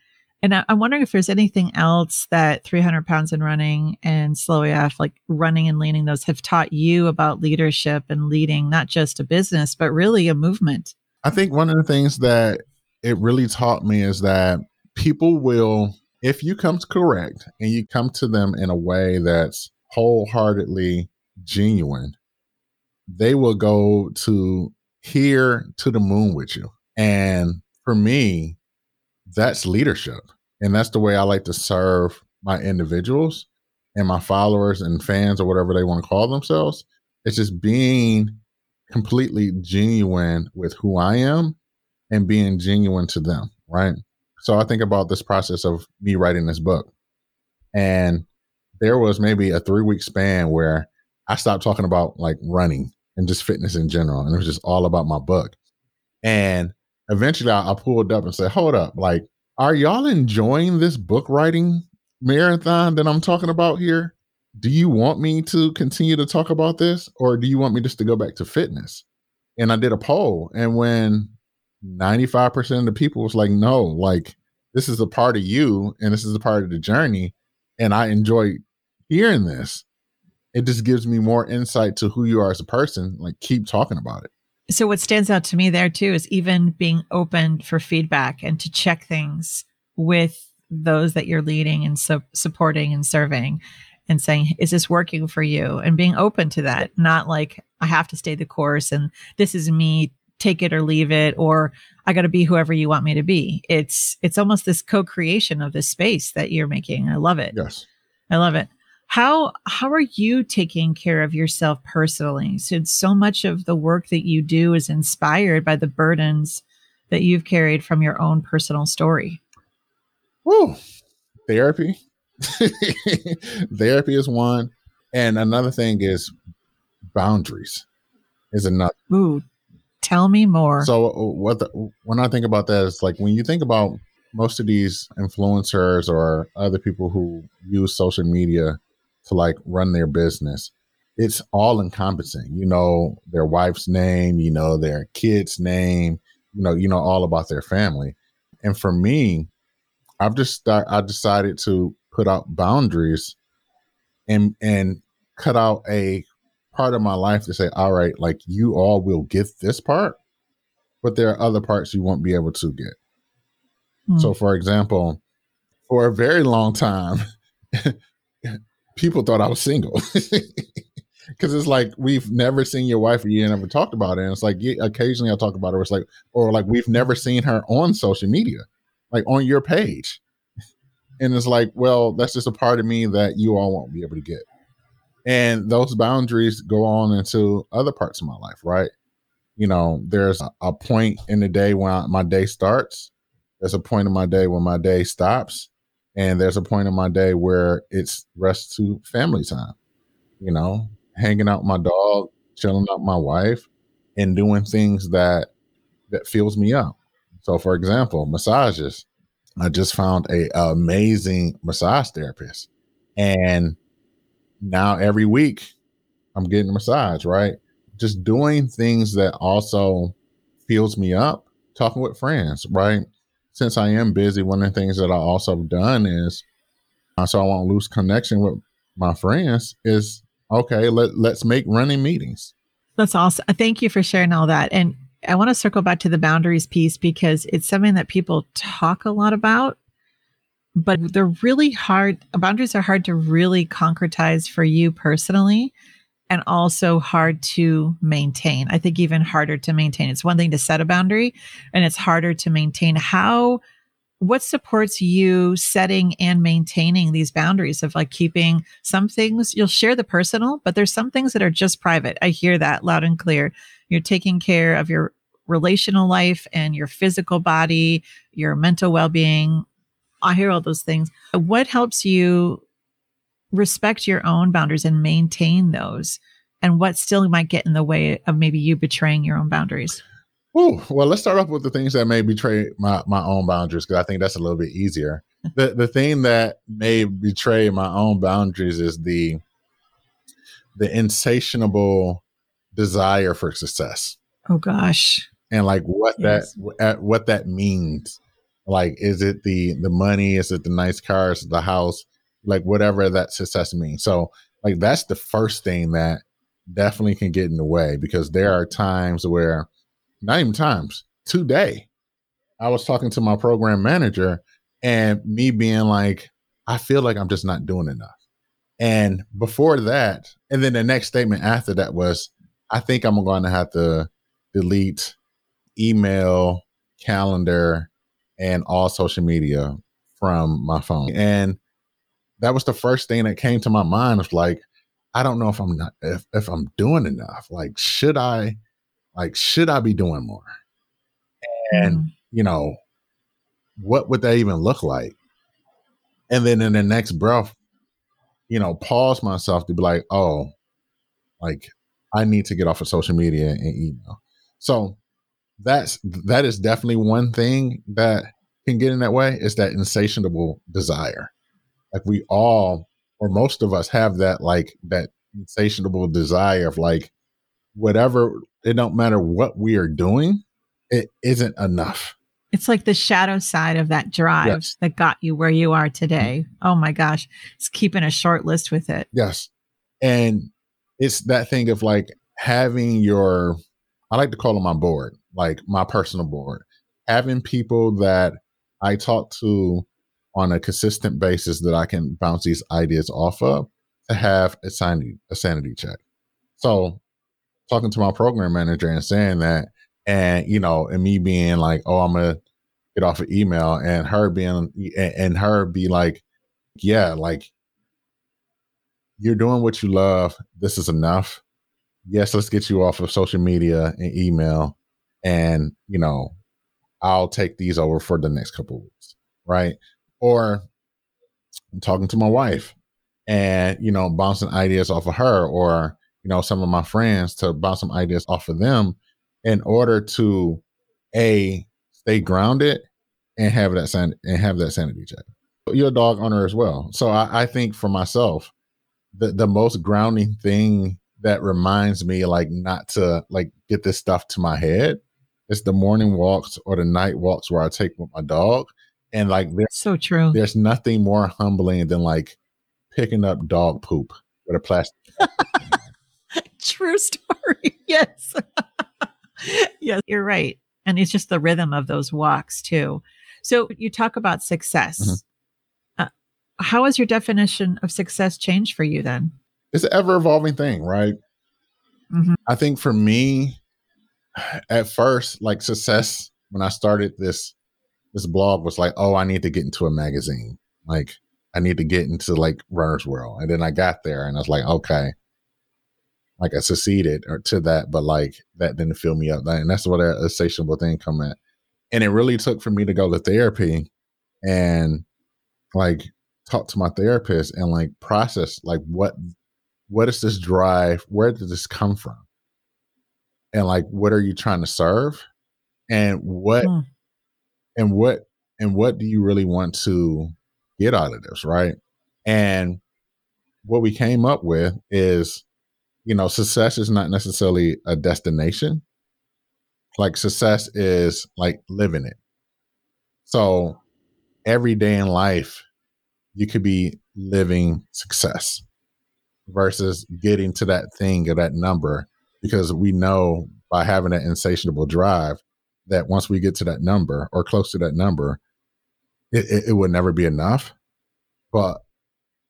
And I, am wondering if there's anything else that 300 Pounds and Running and slow AF, like running and leaning those, have taught you about leadership and leading not just a business, but really a movement. I think one of the things that it really taught me is that people will, if you come to correct and you come to them in a way that's wholeheartedly genuine, they will go to here to the moon with you. And for me, that's leadership. And that's the way I like to serve my individuals and my followers and fans or whatever they want to call themselves. It's just being completely genuine with who I am and being genuine to them, right? So I think about this process of me writing this book. And there was maybe a three week span where I stopped talking about like running and just fitness in general. And it was just all about my book. And eventually I, I pulled up and said, hold up, like, are y'all enjoying this book writing marathon that I'm talking about here? Do you want me to continue to talk about this or do you want me just to go back to fitness? And I did a poll. And when 95% of the people was like, no, like, this is a part of you and this is a part of the journey. And I enjoy hearing this it just gives me more insight to who you are as a person. Like, keep talking about it. So, what stands out to me there too is even being open for feedback and to check things with those that you're leading and su- supporting and serving and saying, is this working for you? And being open to that, not like, I have to stay the course and this is me, take it or leave it, or I got to be whoever you want me to be. It's, it's almost this co creation of this space that you're making. I love it. Yes. I love it how how are you taking care of yourself personally? So so much of the work that you do is inspired by the burdens that you've carried from your own personal story. Woo. therapy. Therapy is one. And another thing is boundaries is another. Ooh, tell me more. So uh, what the, when i think about that it's like when you think about most of these influencers or other people who use social media to like run their business, it's all encompassing. You know their wife's name, you know their kid's name, you know, you know all about their family. And for me, I've just I decided to put out boundaries and and cut out a part of my life to say, all right, like you all will get this part, but there are other parts you won't be able to get. Mm. So for example, for a very long time, people thought I was single. Cause it's like we've never seen your wife or you never talked about it. And it's like yeah, occasionally I'll talk about her. It's like or like we've never seen her on social media, like on your page. And it's like, well, that's just a part of me that you all won't be able to get. And those boundaries go on into other parts of my life, right? You know, there's a, a point in the day when I, my day starts. There's a point in my day when my day stops and there's a point in my day where it's rest to family time, you know, hanging out my dog, chilling out my wife, and doing things that that fills me up. So, for example, massages. I just found a, a amazing massage therapist, and now every week I'm getting a massage. Right, just doing things that also fills me up. Talking with friends, right? Since I am busy, one of the things that I also done is uh, so I won't lose connection with my friends is okay, let let's make running meetings. That's awesome. Thank you for sharing all that. And I want to circle back to the boundaries piece because it's something that people talk a lot about, but they're really hard. Boundaries are hard to really concretize for you personally and also hard to maintain. I think even harder to maintain. It's one thing to set a boundary and it's harder to maintain. How, what supports you setting and maintaining these boundaries of like keeping some things, you'll share the personal, but there's some things that are just private. I hear that loud and clear. You're taking care of your relational life and your physical body, your mental well being. I hear all those things. What helps you respect your own boundaries and maintain those and what still might get in the way of maybe you betraying your own boundaries Oh, well, let's start off with the things that may betray my, my own boundaries because I think that's a little bit easier. the the thing that may betray my own boundaries is the the insatiable desire for success. Oh gosh. And like what yes. that what that means Like, is it the the money? Is it the nice cars, the house? Like whatever that success means. So like that's the first thing that definitely can get in the way because there are times where not even times today I was talking to my program manager and me being like, I feel like I'm just not doing enough. And before that, and then the next statement after that was, I think I'm going to have to delete email, calendar, and all social media from my phone. And that was the first thing that came to my mind was like, I don't know if I'm not if, if I'm doing enough. Like, should I like should I be doing more? And mm. you know, what would that even look like? And then in the next breath, you know, pause myself to be like, oh, like I need to get off of social media and email. So that's that is definitely one thing that can get in that way is that insatiable desire. Like we all or most of us have that like that insatiable desire of like whatever it don't matter what we are doing, it isn't enough. It's like the shadow side of that drive yes. that got you where you are today. Mm-hmm. Oh my gosh. It's keeping a short list with it. Yes. And it's that thing of like having your I like to call them my board, like my personal board. Having people that I talk to on a consistent basis that I can bounce these ideas off of to have a sanity, a sanity check. So talking to my program manager and saying that, and you know, and me being like, oh, I'm gonna get off an email, and her being and her be like, yeah, like you're doing what you love. This is enough. Yes, let's get you off of social media and email, and you know, I'll take these over for the next couple weeks, right? Or I'm talking to my wife and you know bouncing ideas off of her or you know some of my friends to bounce some ideas off of them in order to a stay grounded and have that san- and have that sanity check. You're a dog owner as well, so I, I think for myself, the the most grounding thing that reminds me like not to like get this stuff to my head is the morning walks or the night walks where I take with my dog. And like there's so true. There's nothing more humbling than like picking up dog poop with a plastic. True story. Yes. yes, you're right. And it's just the rhythm of those walks too. So you talk about success. Mm-hmm. Uh, how has your definition of success changed for you then? It's an ever evolving thing, right? Mm-hmm. I think for me, at first, like success, when I started this this blog was like, oh, I need to get into a magazine. Like I need to get into like runner's world. And then I got there and I was like, okay, like I succeeded or to that, but like that didn't fill me up. And that's what a insatiable thing come at. And it really took for me to go to therapy and like talk to my therapist and like process like what what is this drive? Where did this come from? And like what are you trying to serve? And what hmm. And what and what do you really want to get out of this, right? And what we came up with is, you know, success is not necessarily a destination. Like success is like living it. So every day in life, you could be living success versus getting to that thing or that number because we know by having that insatiable drive that once we get to that number or close to that number, it, it, it would never be enough. But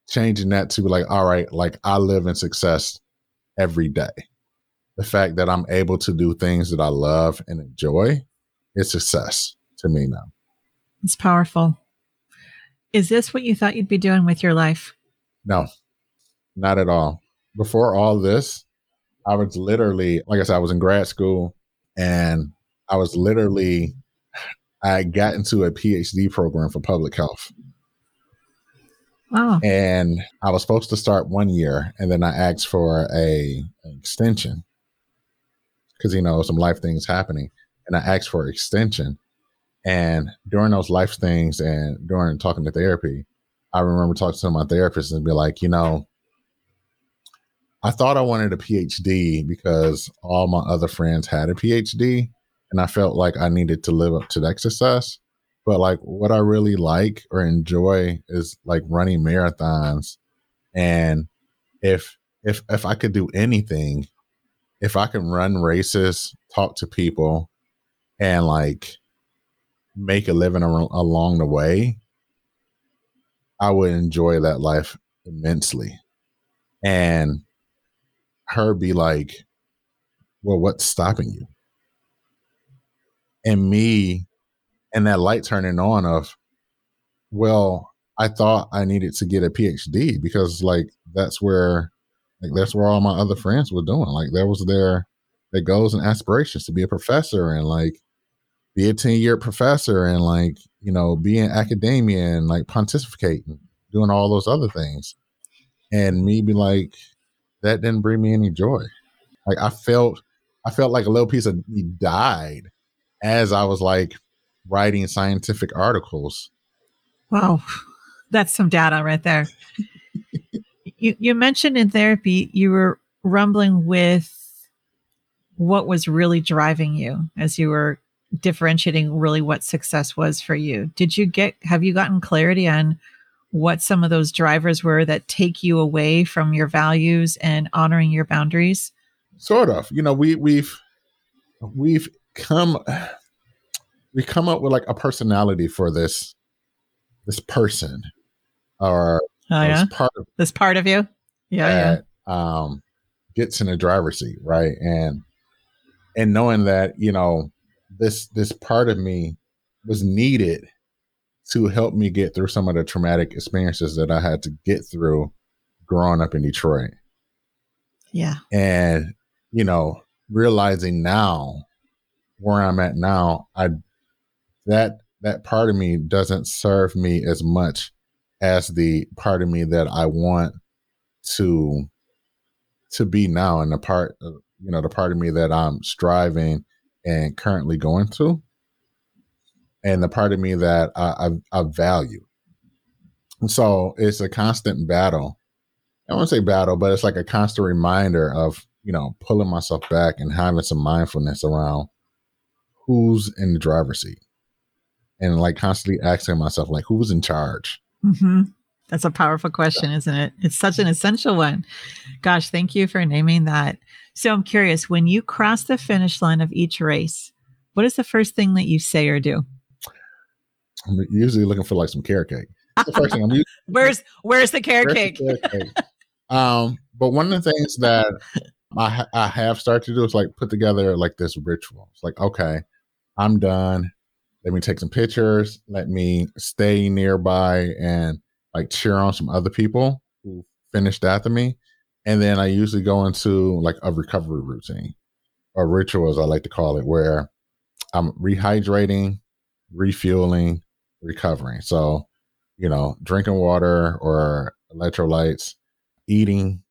changing that to like, all right, like I live in success every day. The fact that I'm able to do things that I love and enjoy is success to me now. It's powerful. Is this what you thought you'd be doing with your life? No, not at all. Before all this, I was literally, like I said, I was in grad school and I was literally I got into a PhD program for public health. Wow. And I was supposed to start one year, and then I asked for a an extension because you know some life things happening, and I asked for extension. And during those life things, and during talking to therapy, I remember talking to my therapist and be like, you know, I thought I wanted a PhD because all my other friends had a PhD, and I felt like I needed to live up to that success. But like what I really like or enjoy is like running marathons. And if if if I could do anything, if I can run races, talk to people, and like make a living ar- along the way, I would enjoy that life immensely. And her be like, well, what's stopping you? And me, and that light turning on of, well, I thought I needed to get a PhD because like that's where like that's where all my other friends were doing. Like that was their their goals and aspirations to be a professor and like be a tenure professor and like, you know, be in academia and like pontificate and doing all those other things. And me be like, that didn't bring me any joy. Like I felt I felt like a little piece of me died as I was like writing scientific articles. Wow. That's some data right there. you you mentioned in therapy you were rumbling with what was really driving you as you were differentiating really what success was for you. Did you get have you gotten clarity on what some of those drivers were that take you away from your values and honoring your boundaries? Sort of. You know, we we've we've come we come up with like a personality for this this person or oh, yeah? part of this part of you yeah that, yeah um gets in the driver's seat right and and knowing that you know this this part of me was needed to help me get through some of the traumatic experiences that I had to get through growing up in Detroit. Yeah. And you know, realizing now where I'm at now, I that that part of me doesn't serve me as much as the part of me that I want to to be now and the part you know the part of me that I'm striving and currently going through and the part of me that I, I, I value. so it's a constant battle. I won't say battle, but it's like a constant reminder of, you know, pulling myself back and having some mindfulness around who's in the driver's seat and like constantly asking myself, like, who's in charge? Mm-hmm. That's a powerful question, yeah. isn't it? It's such an essential one. Gosh, thank you for naming that. So I'm curious when you cross the finish line of each race, what is the first thing that you say or do? I'm usually looking for like some carrot cake. the first thing I'm usually, where's where's the carrot where's cake? The carrot cake? um, but one of the things that I I have started to do is like put together like this ritual. It's like okay, I'm done. Let me take some pictures. Let me stay nearby and like cheer on some other people who finished after me. And then I usually go into like a recovery routine or ritual, as I like to call it, where I'm rehydrating, refueling, recovering. So, you know, drinking water or electrolytes, eating.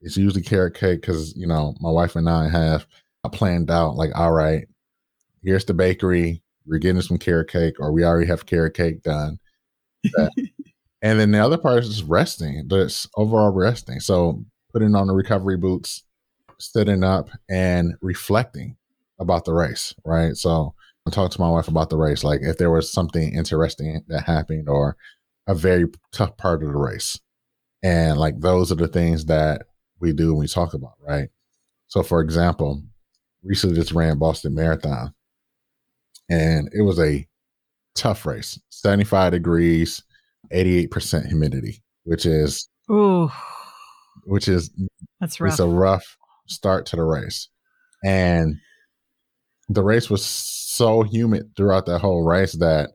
It's usually carrot cake because, you know, my wife and I have a planned out like, all right, here's the bakery. We're getting some carrot cake, or we already have carrot cake done. and then the other part is just resting, but it's overall resting. So putting on the recovery boots, sitting up and reflecting about the race, right? So I'll talk to my wife about the race. Like if there was something interesting that happened or a very tough part of the race. And like those are the things that we do when we talk about, right? So for example, recently just ran Boston Marathon and it was a tough race 75 degrees, 88% humidity, which is, Ooh. which is, that's rough. It's a rough start to the race. And the race was so humid throughout that whole race that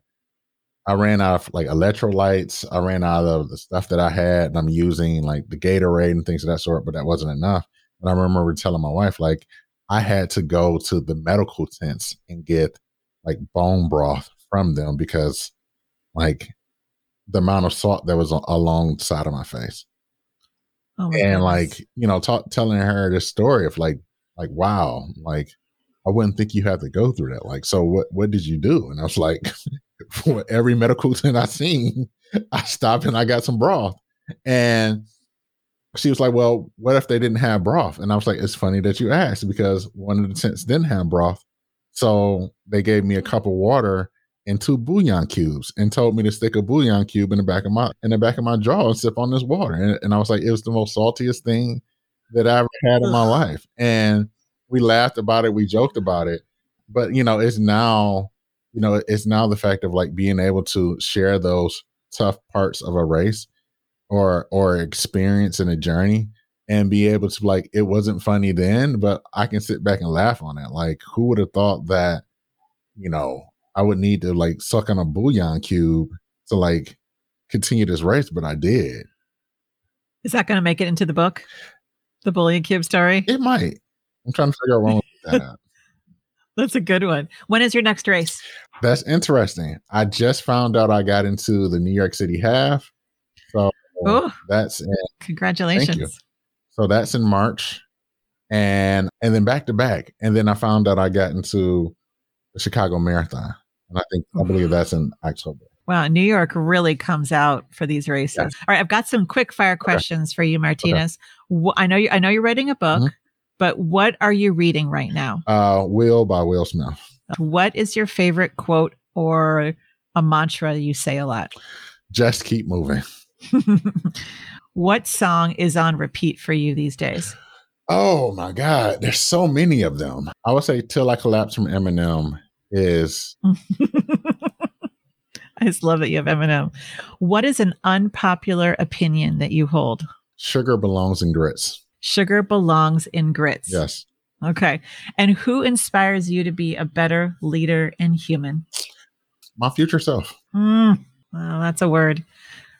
I ran out of like electrolytes. I ran out of the stuff that I had, and I'm using like the Gatorade and things of that sort, but that wasn't enough. And I remember telling my wife, like, I had to go to the medical tents and get like bone broth from them because, like, the amount of salt that was alongside of my face. Oh my and goodness. like, you know, t- telling her this story of like, like, wow, like, I wouldn't think you had to go through that. Like, so what what did you do? And I was like, for every medical tent I seen, I stopped and I got some broth. And she was like, Well, what if they didn't have broth? And I was like, It's funny that you asked because one of the tents didn't have broth. So they gave me a cup of water and two bouillon cubes and told me to stick a bouillon cube in the back of my in the back of my jaw and sip on this water. And, and I was like, it was the most saltiest thing that I ever had in my life. And we laughed about it, we joked about it. But you know, it's now, you know, it's now the fact of like being able to share those tough parts of a race or or experience in a journey and be able to like it wasn't funny then, but I can sit back and laugh on it. Like who would have thought that, you know, I would need to like suck on a bouillon cube to like continue this race, but I did. Is that going to make it into the book? The bouillon cube story? It might. I'm trying to figure out when that. That's a good one. When is your next race? That's interesting. I just found out I got into the New York City half. So oh, that's in, congratulations. So that's in March. And and then back to back. And then I found out I got into the Chicago Marathon. And I think I believe that's in October. Wow, New York really comes out for these races. All right, I've got some quick fire questions okay. for you, Martinus. Okay. I know you. I know you're writing a book, mm-hmm. but what are you reading right now? Uh, Will by Will Smith. What is your favorite quote or a mantra you say a lot? Just keep moving. what song is on repeat for you these days? Oh my God, there's so many of them. I would say "Till I Collapse" from Eminem is I just love that you have Eminem. What is an unpopular opinion that you hold? Sugar belongs in grits. Sugar belongs in grits. Yes. Okay. And who inspires you to be a better leader and human? My future self. Mm, well, that's a word.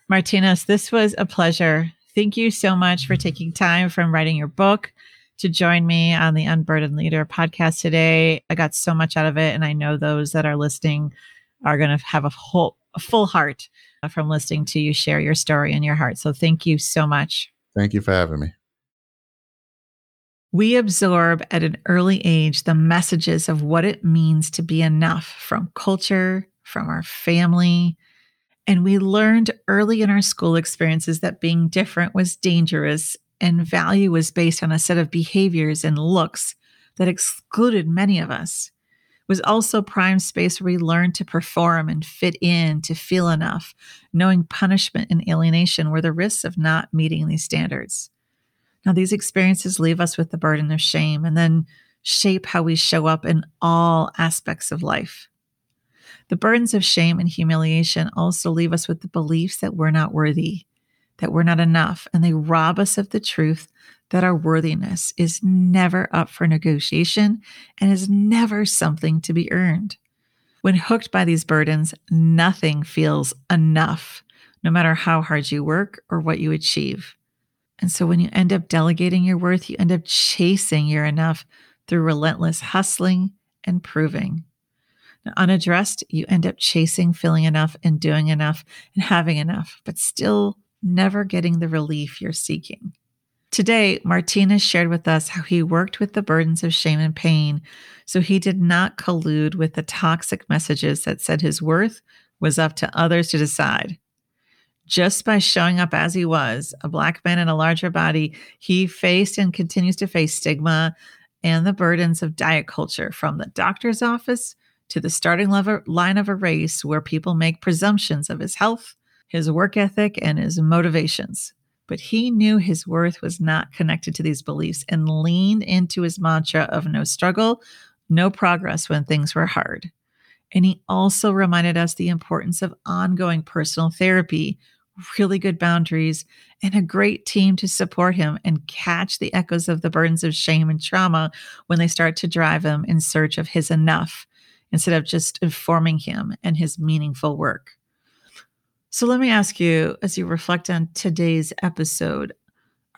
Martinus, this was a pleasure. Thank you so much for taking time from writing your book to join me on the Unburdened Leader podcast today. I got so much out of it, and I know those that are listening are going to have a whole a full heart from listening to you share your story and your heart. So thank you so much. Thank you for having me. We absorb at an early age the messages of what it means to be enough from culture, from our family. And we learned early in our school experiences that being different was dangerous and value was based on a set of behaviors and looks that excluded many of us It was also prime space where we learned to perform and fit in, to feel enough, knowing punishment and alienation were the risks of not meeting these standards. Now, these experiences leave us with the burden of shame and then shape how we show up in all aspects of life. The burdens of shame and humiliation also leave us with the beliefs that we're not worthy, that we're not enough, and they rob us of the truth that our worthiness is never up for negotiation and is never something to be earned. When hooked by these burdens, nothing feels enough, no matter how hard you work or what you achieve. And so when you end up delegating your worth, you end up chasing your enough through relentless hustling and proving. Unaddressed, you end up chasing feeling enough and doing enough and having enough, but still never getting the relief you're seeking. Today, Martinus shared with us how he worked with the burdens of shame and pain so he did not collude with the toxic messages that said his worth was up to others to decide. Just by showing up as he was, a black man in a larger body, he faced and continues to face stigma and the burdens of diet culture from the doctor's office to the starting line of a race where people make presumptions of his health, his work ethic, and his motivations. But he knew his worth was not connected to these beliefs and leaned into his mantra of no struggle, no progress when things were hard. And he also reminded us the importance of ongoing personal therapy, really good boundaries, and a great team to support him and catch the echoes of the burdens of shame and trauma when they start to drive him in search of his enough instead of just informing him and his meaningful work. So let me ask you as you reflect on today's episode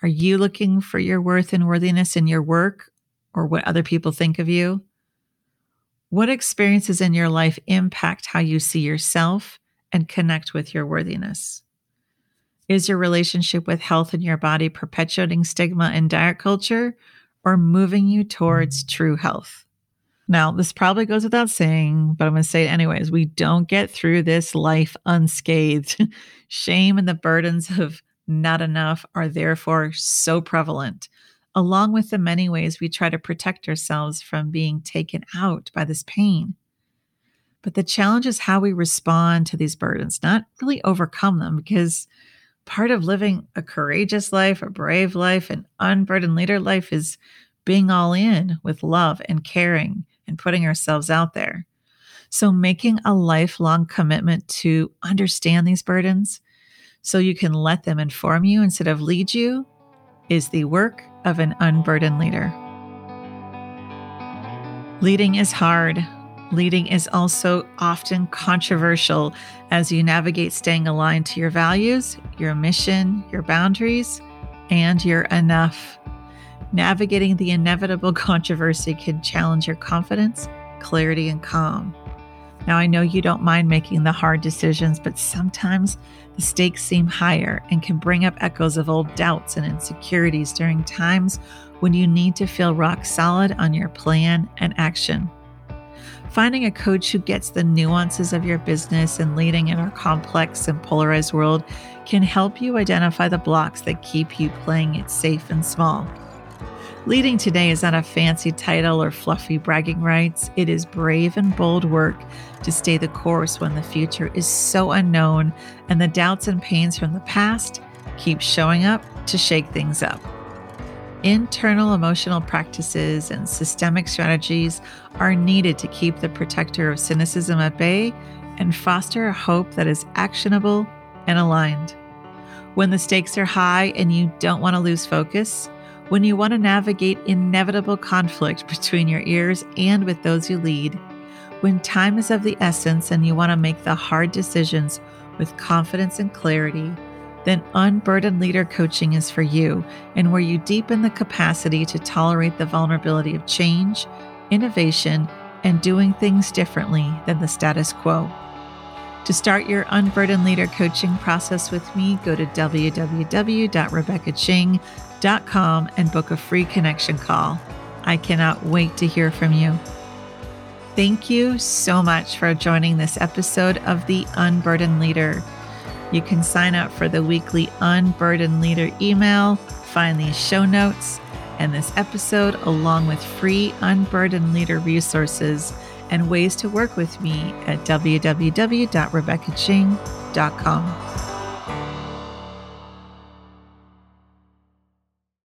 are you looking for your worth and worthiness in your work or what other people think of you? What experiences in your life impact how you see yourself and connect with your worthiness? Is your relationship with health in your body perpetuating stigma and diet culture or moving you towards true health? Now, this probably goes without saying, but I'm going to say it anyways. We don't get through this life unscathed. Shame and the burdens of not enough are therefore so prevalent, along with the many ways we try to protect ourselves from being taken out by this pain. But the challenge is how we respond to these burdens, not really overcome them, because part of living a courageous life, a brave life, an unburdened leader life is being all in with love and caring and putting ourselves out there. So, making a lifelong commitment to understand these burdens so you can let them inform you instead of lead you is the work of an unburdened leader. Leading is hard. Leading is also often controversial as you navigate staying aligned to your values, your mission, your boundaries, and your enough. Navigating the inevitable controversy can challenge your confidence, clarity, and calm. Now, I know you don't mind making the hard decisions, but sometimes the stakes seem higher and can bring up echoes of old doubts and insecurities during times when you need to feel rock solid on your plan and action. Finding a coach who gets the nuances of your business and leading in our complex and polarized world can help you identify the blocks that keep you playing it safe and small. Leading today is not a fancy title or fluffy bragging rights. It is brave and bold work to stay the course when the future is so unknown and the doubts and pains from the past keep showing up to shake things up. Internal emotional practices and systemic strategies are needed to keep the protector of cynicism at bay and foster a hope that is actionable and aligned. When the stakes are high and you don't want to lose focus, when you want to navigate inevitable conflict between your ears and with those you lead, when time is of the essence and you want to make the hard decisions with confidence and clarity, then Unburdened Leader Coaching is for you and where you deepen the capacity to tolerate the vulnerability of change, innovation, and doing things differently than the status quo. To start your Unburdened Leader coaching process with me, go to www.rebeccaching.com and book a free connection call. I cannot wait to hear from you. Thank you so much for joining this episode of The Unburdened Leader. You can sign up for the weekly Unburdened Leader email, find these show notes, and this episode, along with free Unburdened Leader resources and ways to work with me at www.rebeccaching.com.